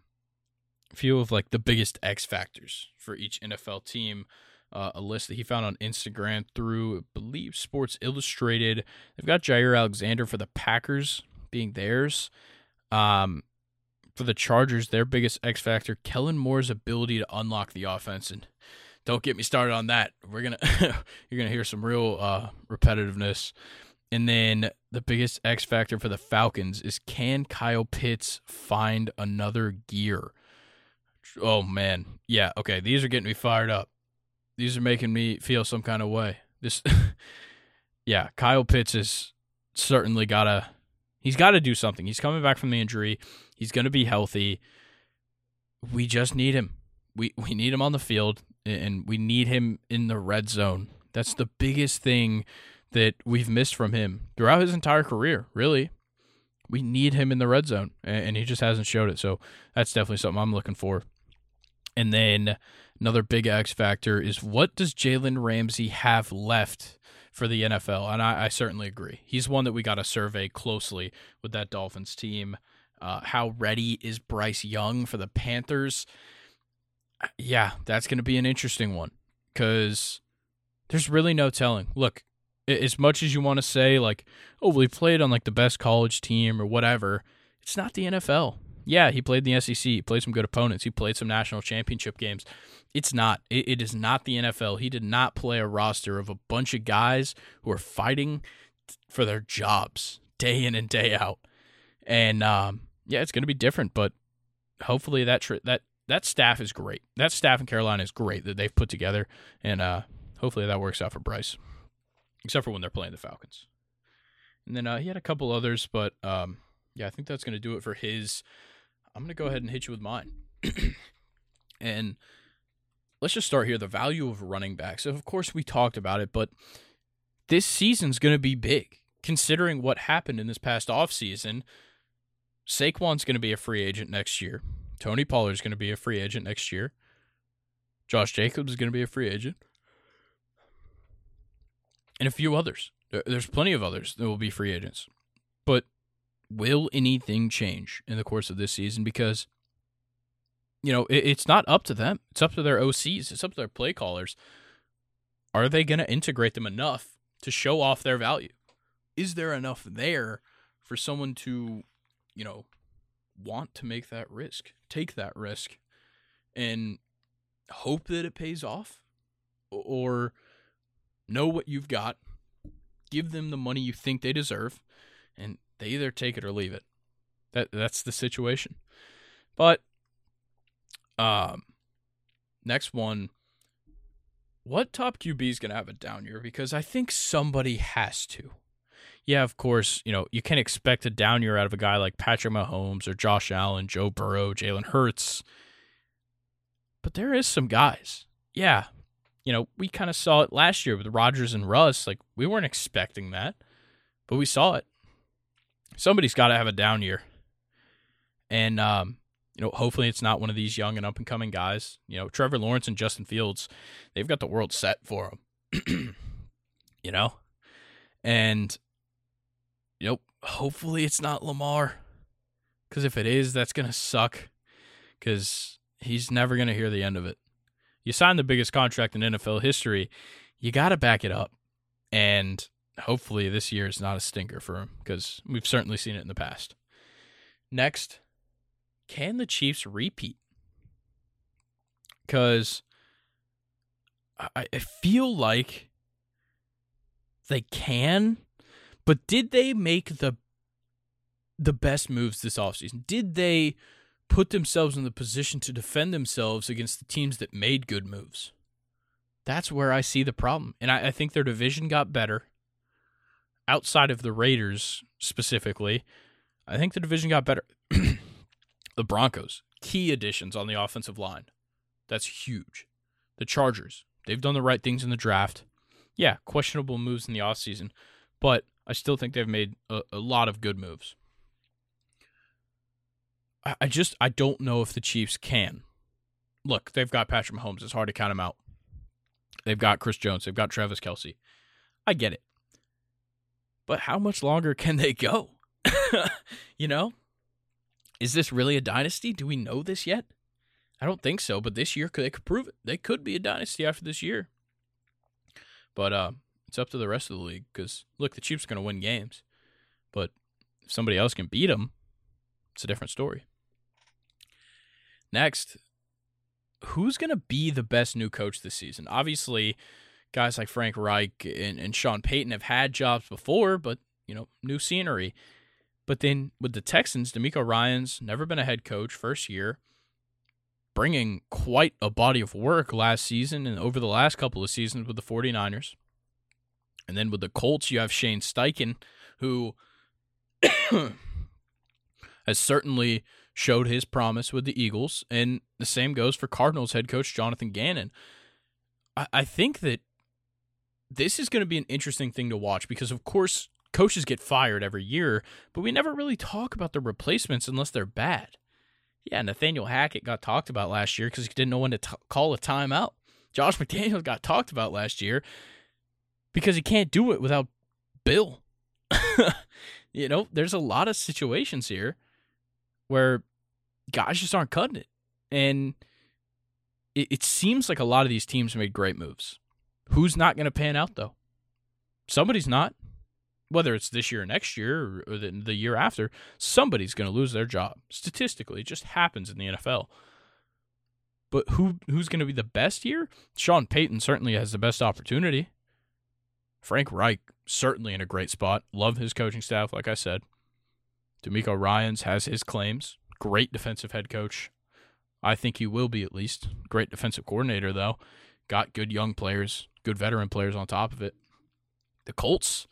a few of like the biggest X factors for each NFL team uh, a list that he found on Instagram through, I believe, Sports Illustrated. They've got Jaire Alexander for the Packers being theirs. Um, for the Chargers, their biggest X factor, Kellen Moore's ability to unlock the offense. And don't get me started on that. We're gonna you're gonna hear some real uh, repetitiveness. And then the biggest X factor for the Falcons is can Kyle Pitts find another gear? Oh man, yeah. Okay, these are getting me fired up these are making me feel some kind of way. This, yeah, Kyle Pitts is certainly gotta. He's got to do something. He's coming back from the injury. He's going to be healthy. We just need him. We we need him on the field, and we need him in the red zone. That's the biggest thing that we've missed from him throughout his entire career. Really, we need him in the red zone, and he just hasn't showed it. So that's definitely something I'm looking for. And then Another big X factor is what does Jalen Ramsey have left for the NFL? And I, I certainly agree. He's one that we got to survey closely with that Dolphins team. Uh, how ready is Bryce Young for the Panthers? Uh, yeah, that's going to be an interesting one because there's really no telling. Look, as much as you want to say like, oh, well, he played on like the best college team or whatever, it's not the NFL. Yeah, he played in the SEC. He played some good opponents. He played some national championship games. It's not. It, it is not the NFL. He did not play a roster of a bunch of guys who are fighting for their jobs day in and day out. And um, yeah, it's going to be different, but hopefully that tri- that that staff is great. That staff in Carolina is great that they've put together, and uh, hopefully that works out for Bryce. Except for when they're playing the Falcons. And then uh, he had a couple others, but um, yeah, I think that's going to do it for his I'm going to go ahead and hit you with mine. and let's just start here the value of running backs. Of course, we talked about it, but this season's going to be big considering what happened in this past offseason. Saquon's going to be a free agent next year. Tony Pollard's going to be a free agent next year. Josh Jacobs is going to be a free agent. And a few others. There's plenty of others that will be free agents. But will anything change in the course of this season? Because, you know, it's not up to them. It's up to their OCs. It's up to their play callers. Are they going to integrate them enough to show off their value? Is there enough there for someone to, you know, want to make that risk, take that risk, and hope that it pays off? Or know what you've got, give them the money you think they deserve, and they either take it or leave it. That that's the situation. But um next one what top QB is going to have a down year? Because I think somebody has to. Yeah, of course, you know, you can expect a down year out of a guy like Patrick Mahomes or Josh Allen, Joe Burrow, Jalen Hurts. But there is some guys. Yeah. You know, we kind of saw it last year with Rodgers and Russ. Like, we weren't expecting that, but we saw it. Somebody's got to have a down year. And um, you know, hopefully it's not one of these young and up and coming guys. You know, Trevor Lawrence and Justin Fields, they've got the world set for them. you know, and you know, hopefully it's not Lamar, because if it is, that's gonna suck. Because he's never gonna hear the end of it. You signed the biggest contract in NFL history, you got to back it up, and hopefully this year is not a stinker for him because we've certainly seen it in the past. Next can the Chiefs repeat? Because I, I feel like they can, but did they make the the best moves this offseason? Did they put themselves in the position to defend themselves against the teams that made good moves? That's where I see the problem. And I, I think their division got better. Outside of the Raiders specifically, I think the division got better. The Broncos, key additions on the offensive line. That's huge. The Chargers, they've done the right things in the draft. Yeah, questionable moves in the offseason, but I still think they've made a, a lot of good moves. I, I just I don't know if the Chiefs can. Look, they've got Patrick Mahomes. It's hard to count him out. They've got Chris Jones. They've got Travis Kelce. I get it. But how much longer can they go? you know? Is this really a dynasty? Do we know this yet? I don't think so, but this year they could prove it. They could be a dynasty after this year. But uh, it's up to the rest of the league because look, the Chiefs are going to win games, but if somebody else can beat them, it's a different story. Next, who's going to be the best new coach this season? Obviously, guys like Frank Reich and, and Sean Payton have had jobs before, but you know, new scenery. But then with the Texans, DeMeco Ryans never been a head coach, first year, bringing quite a body of work last season and over the last couple of seasons with the 49ers. And then with the Colts, you have Shane Steichen, who has certainly showed his promise with the Eagles. And the same goes for Cardinals head coach Jonathan Gannon. I, I think that this is going to be an interesting thing to watch because, of course, coaches get fired every year, but we never really talk about the replacements unless they're bad. Yeah, Nathaniel Hackett got talked about last year because he didn't know when to t- call a timeout. Josh McDaniels got talked about last year because he can't do it without Bill. you know, there's a lot of situations here where guys just aren't cutting it. And it, it seems like a lot of these teams made great moves. Who's not going to pan out, though? Somebody's not whether it's this year or next year or the, the year after, somebody's going to lose their job. Statistically, it just happens in the NFL. But who who's going to be the best here? Sean Payton certainly has the best opportunity. Frank Reich certainly in a great spot. Love his coaching staff, like I said. DeMeco Ryans has his claims. Great defensive head coach. I think he will be at least. Great defensive coordinator, though. Got good young players, good veteran players on top of it. The Colts,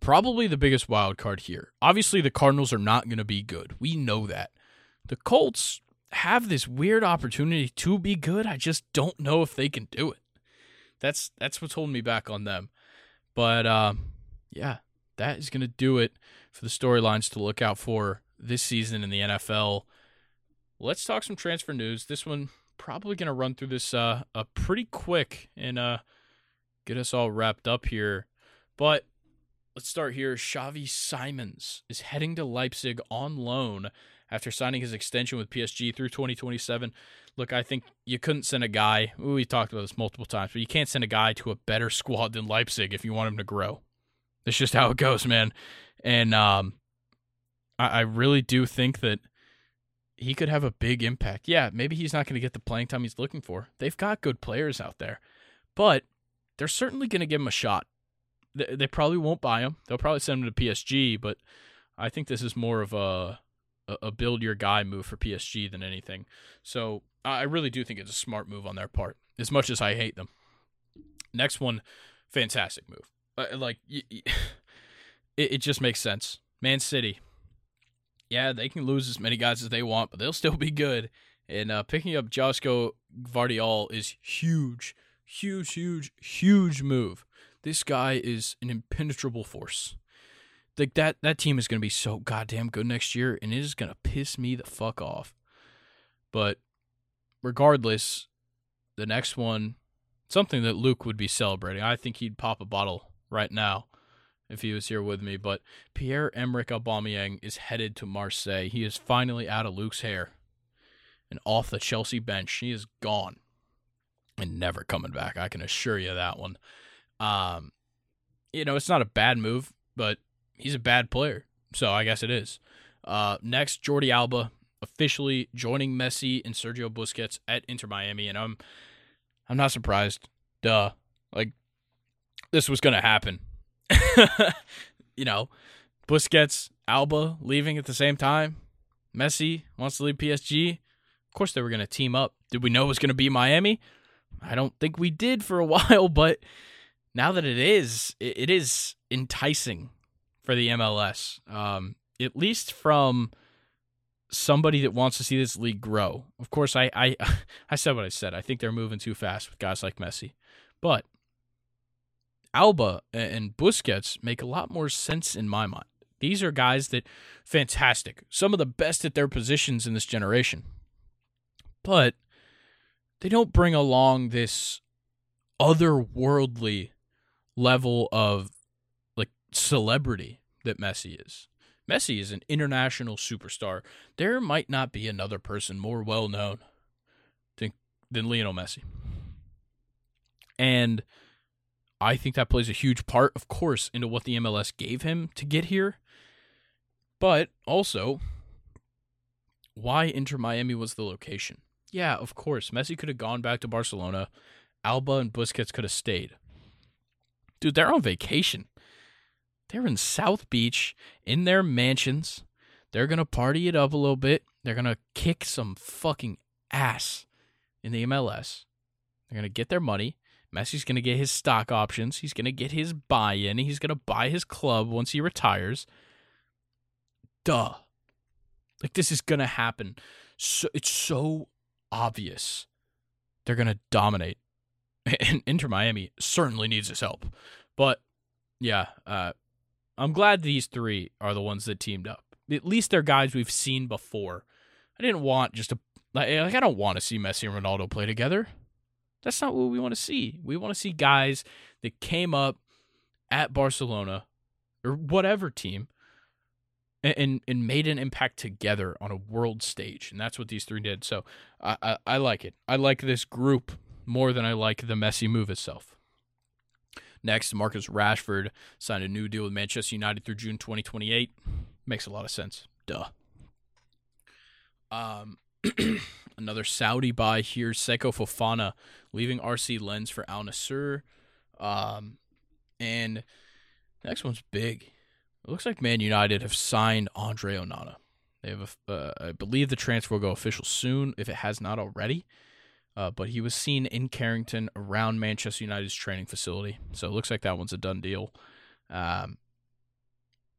probably the biggest wild card here. Obviously, the Cardinals are not going to be good. We know that. The Colts have this weird opportunity to be good. I just don't know if they can do it. That's that's what's holding me back on them. But um, yeah, that is going to do it for the storylines to look out for this season in the NFL. Let's talk some transfer news. This one probably going to run through this uh, uh pretty quick and uh get us all wrapped up here. But let's start here. Xavi Simons is heading to Leipzig on loan after signing his extension with PSG through 2027. Look, I think you couldn't send a guy. We talked about this multiple times, but you can't send a guy to a better squad than Leipzig if you want him to grow. That's just how it goes, man. And um, I, I really do think that he could have a big impact. Yeah, maybe he's not going to get the playing time he's looking for. They've got good players out there, but they're certainly going to give him a shot. They, they probably won't buy him. They'll probably send him to PSG, but I think this is more of a a build your guy move for PSG than anything. So I really do think it's a smart move on their part, as much as I hate them. Next one, fantastic move. Uh, like it, just makes sense. Man City, yeah, they can lose as many guys as they want, but they'll still be good. And uh, picking up Joško Gvardiol is huge, huge, huge, huge move. This guy is an impenetrable force. Like that, that team is going to be so goddamn good next year, and it is going to piss me the fuck off. But regardless, the next one, something that Luke would be celebrating. I think he'd pop a bottle right now if he was here with me. But Pierre Emerick Aubameyang is headed to Marseille. He is finally out of Luke's hair and off the Chelsea bench. He is gone and never coming back. I can assure you that one. Um, you know, it's not a bad move, but he's a bad player. So I guess it is. Uh, next, Jordi Alba officially joining Messi and Sergio Busquets at Inter Miami, and I'm I'm not surprised. Duh, like this was gonna happen. you know, Busquets, Alba leaving at the same time. Messi wants to leave PSG. Of course, they were to team up. Did we know it was to be Miami? I don't think we did for a while, but now that it is, it is enticing for the MLS. Um, at least from somebody that wants to see this league grow. Of course, I, I I said what I said. I think they're moving too fast with guys like Messi, but Alba and Busquets make a lot more sense in my mind. These are guys that fantastic, some of the best at their positions in this generation. But they don't bring along this otherworldly level of like celebrity that Messi is. Messi is an international superstar. There might not be another person more well known than, than Lionel Messi. And I think that plays a huge part, of course, into what the MLS gave him to get here. But also, why Inter Miami was the location. Yeah, of course. Messi could have gone back to Barcelona. Alba and Busquets could have stayed. Dude, they're on vacation. They're in South Beach in their mansions. They're going to party it up a little bit. They're going to kick some fucking ass in the MLS. They're going to get their money. Messi's going to get his stock options. He's going to get his buy in. He's going to buy his club once he retires. Duh. Like, this is going to happen. So, it's so obvious. They're going to dominate. And Inter Miami certainly needs his help. But, yeah, uh, I'm glad these three are the ones that teamed up. At least they're guys we've seen before. I didn't want just a. Like, I don't want to see Messi and Ronaldo play together. That's not what we want to see. We want to see guys that came up at Barcelona or whatever team and, and, and made an impact together on a world stage, and that's what these three did. So I, I, I like it. I like this group more than I like the Messi move itself. Next, Marcus Rashford signed a new deal with Manchester United through June 2028. Makes a lot of sense. Duh. Um, another Saudi buy here, Seko Fofana leaving RC Lens for Al Nassr. Um, and next one's big. It looks like Man United have signed Andre Onana. They have, a, uh, I believe, the transfer will go official soon if it has not already. Uh, but he was seen in Carrington around Manchester United's training facility, so it looks like that one's a done deal. Um,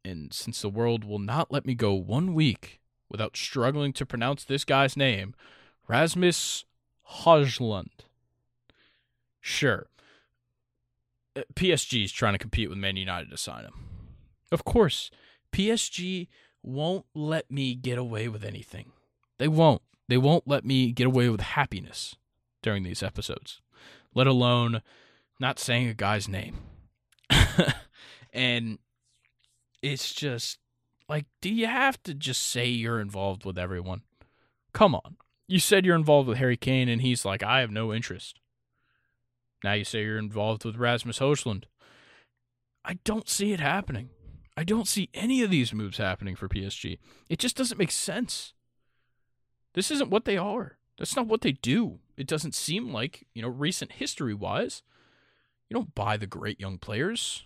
and since the world will not let me go one week without struggling to pronounce this guy's name, Rasmus Højlund. Sure. Uh, PSG is trying to compete with Man United to sign him. Of course, PSG won't let me get away with anything. They won't. They won't let me get away with happiness during these episodes, let alone not saying a guy's name. and it's just like, do you have to just say you're involved with everyone? Come on. You said you're involved with Harry Kane, and he's like, I have no interest. Now you say you're involved with Rasmus Højlund. I don't see it happening. I don't see any of these moves happening for PSG. It just doesn't make sense. This isn't what they are. That's not what they do. It doesn't seem like, you know, recent history wise, you don't buy the great young players.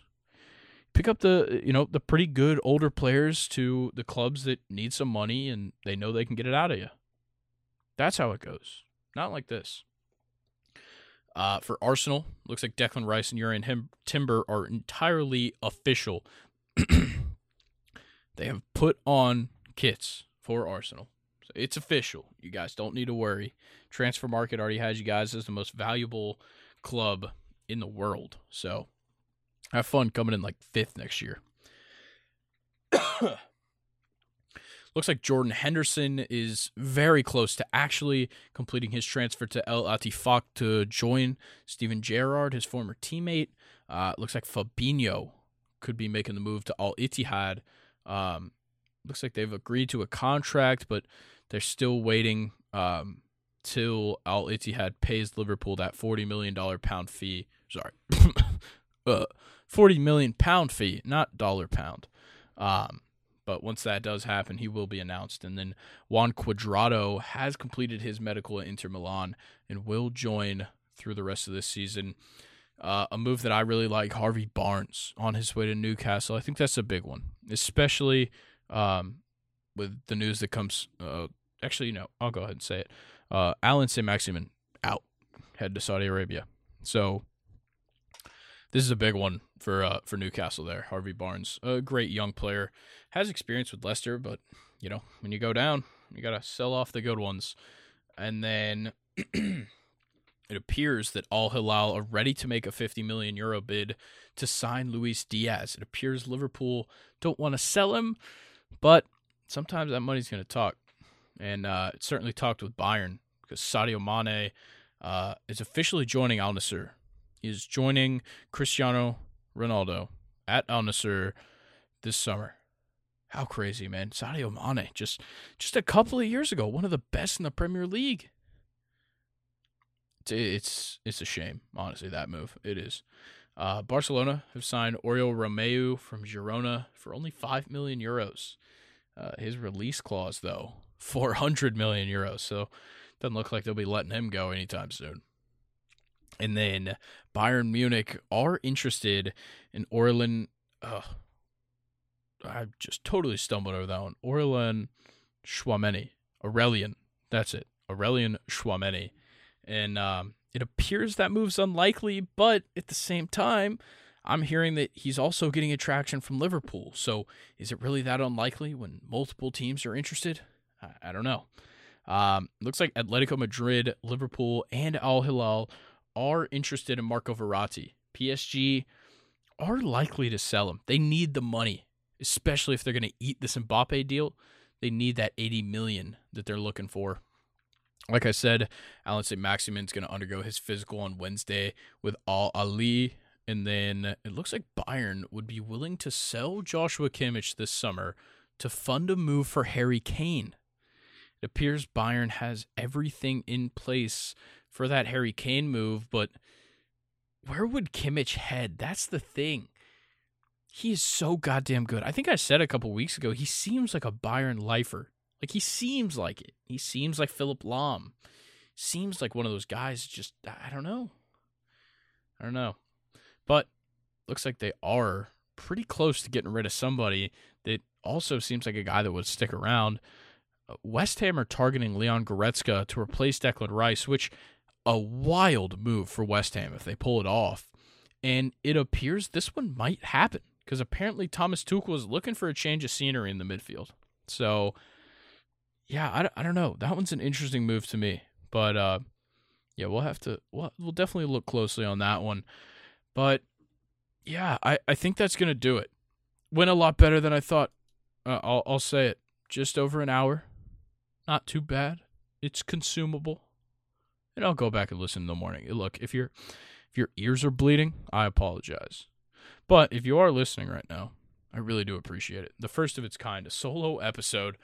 Pick up the, you know, the pretty good older players to the clubs that need some money and they know they can get it out of you. That's how it goes. Not like this. Uh, for Arsenal, looks like Declan Rice and Jurrien Timber are entirely official. they have put on kits for Arsenal. It's official. You guys don't need to worry. Transfer market already has you guys as the most valuable club in the world. So have fun coming in like fifth next year. Looks like Jordan Henderson is very close to actually completing his transfer to El Ettifaq to join Steven Gerrard, his former teammate. Uh, looks like Fabinho could be making the move to Al Ittihad. Um, looks like they've agreed to a contract, but they're still waiting um, till Al Ittihad pays Liverpool that forty million dollar pound fee. Sorry, uh, forty million pound fee, not dollar pound. Um, but once that does happen, he will be announced. And then Juan Cuadrado has completed his medical at Inter Milan and will join through the rest of this season. Uh, a move that I really like, Harvey Barnes on his way to Newcastle. I think that's a big one, especially um, with the news that comes. Uh, actually, no, I'll go ahead and say it. Uh, Allan Saint-Maximin out, head to Saudi Arabia. So this is a big one for uh, for Newcastle. There, Harvey Barnes, a great young player, has experience with Leicester, but you know when you go down, you gotta sell off the good ones. And then it appears that Al Hilal are ready to make a 50 million euro bid to sign Luis Diaz. It appears Liverpool don't want to sell him, but sometimes that money's going to talk. And uh, certainly talked with Bayern because Sadio Mane uh, is officially joining Al Nassr is joining Cristiano Ronaldo at Al Nassr this summer. How crazy, man! Sadio Mane just just a couple of years ago, one of the best in the Premier League. It's it's, it's a shame, honestly. That move it is. Uh, Barcelona have signed Oriol Romeu from Girona for only five million euros. Uh, his release clause, though, four hundred million euros. So doesn't look like they'll be letting him go anytime soon. And then Bayern Munich are interested in Orlan. Uh, I just totally stumbled over that one. Orlan Tchouameni. Aurelien. That's it. Aurelien Tchouameni. And um, it appears that move's unlikely, but at the same time, I'm hearing that he's also getting attraction from Liverpool. So is it really that unlikely when multiple teams are interested? I, I don't know. Um, looks like Atletico Madrid, Liverpool, and Al Hilal are interested in Marco Verratti. PSG are likely to sell him. They need the money, especially if they're going to eat this Mbappe deal. They need that 80 million that they're looking for. Like I said, Allan Saint-Maximin's going to undergo his physical on Wednesday with Al Ahli. And then it looks like Bayern would be willing to sell Joshua Kimmich this summer to fund a move for Harry Kane. It appears Bayern has everything in place for that Harry Kane move, but where would Kimmich head? That's the thing. He is so goddamn good. I think I said a couple weeks ago, he seems like a Bayern lifer. Like he seems like it. He seems like Philipp Lahm. Seems like one of those guys just I don't know. I don't know. But looks like they are pretty close to getting rid of somebody that also seems like a guy that would stick around. West Ham are targeting Leon Goretzka to replace Declan Rice, which a wild move for West Ham if they pull it off. And it appears this one might happen because apparently Thomas Tuchel is looking for a change of scenery in the midfield. So, yeah, I, I don't know. That one's an interesting move to me. But, uh, yeah, we'll have to, we'll, we'll definitely look closely on that one. But, yeah, I, I think that's going to do it. Went a lot better than I thought. Uh, I'll I'll say it. Just over an hour. Not too bad. It's consumable. And I'll go back and listen in the morning. Look, if your if your ears are bleeding, I apologize. But if you are listening right now, I really do appreciate it. The first of its kind, a solo episode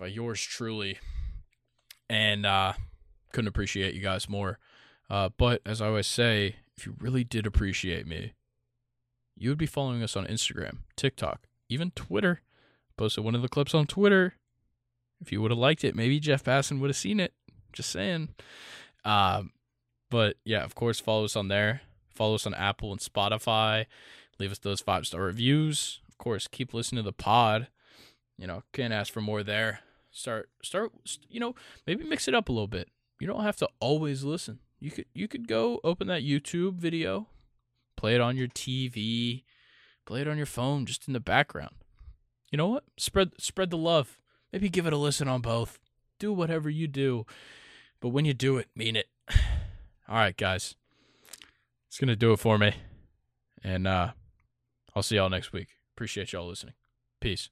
by yours truly. And uh couldn't appreciate you guys more. Uh, but as I always say, if you really did appreciate me, you would be following us on Instagram, TikTok, even Twitter. Posted one of the clips on Twitter. If you would have liked it, maybe Jeff Passan would have seen it. Just saying. Um, but yeah, of course, follow us on there. Follow us on Apple and Spotify. Leave us those five star reviews. Of course, keep listening to the pod. You know, can't ask for more there. Start, start. You know, maybe mix it up a little bit. You don't have to always listen. You could, you could go open that YouTube video, play it on your TV, play it on your phone, just in the background. You know what? Spread, spread the love. Maybe give it a listen on both. Do whatever you do. But when you do it, mean it. All right, guys. It's going to do it for me. And uh, I'll see y'all next week. Appreciate y'all listening. Peace.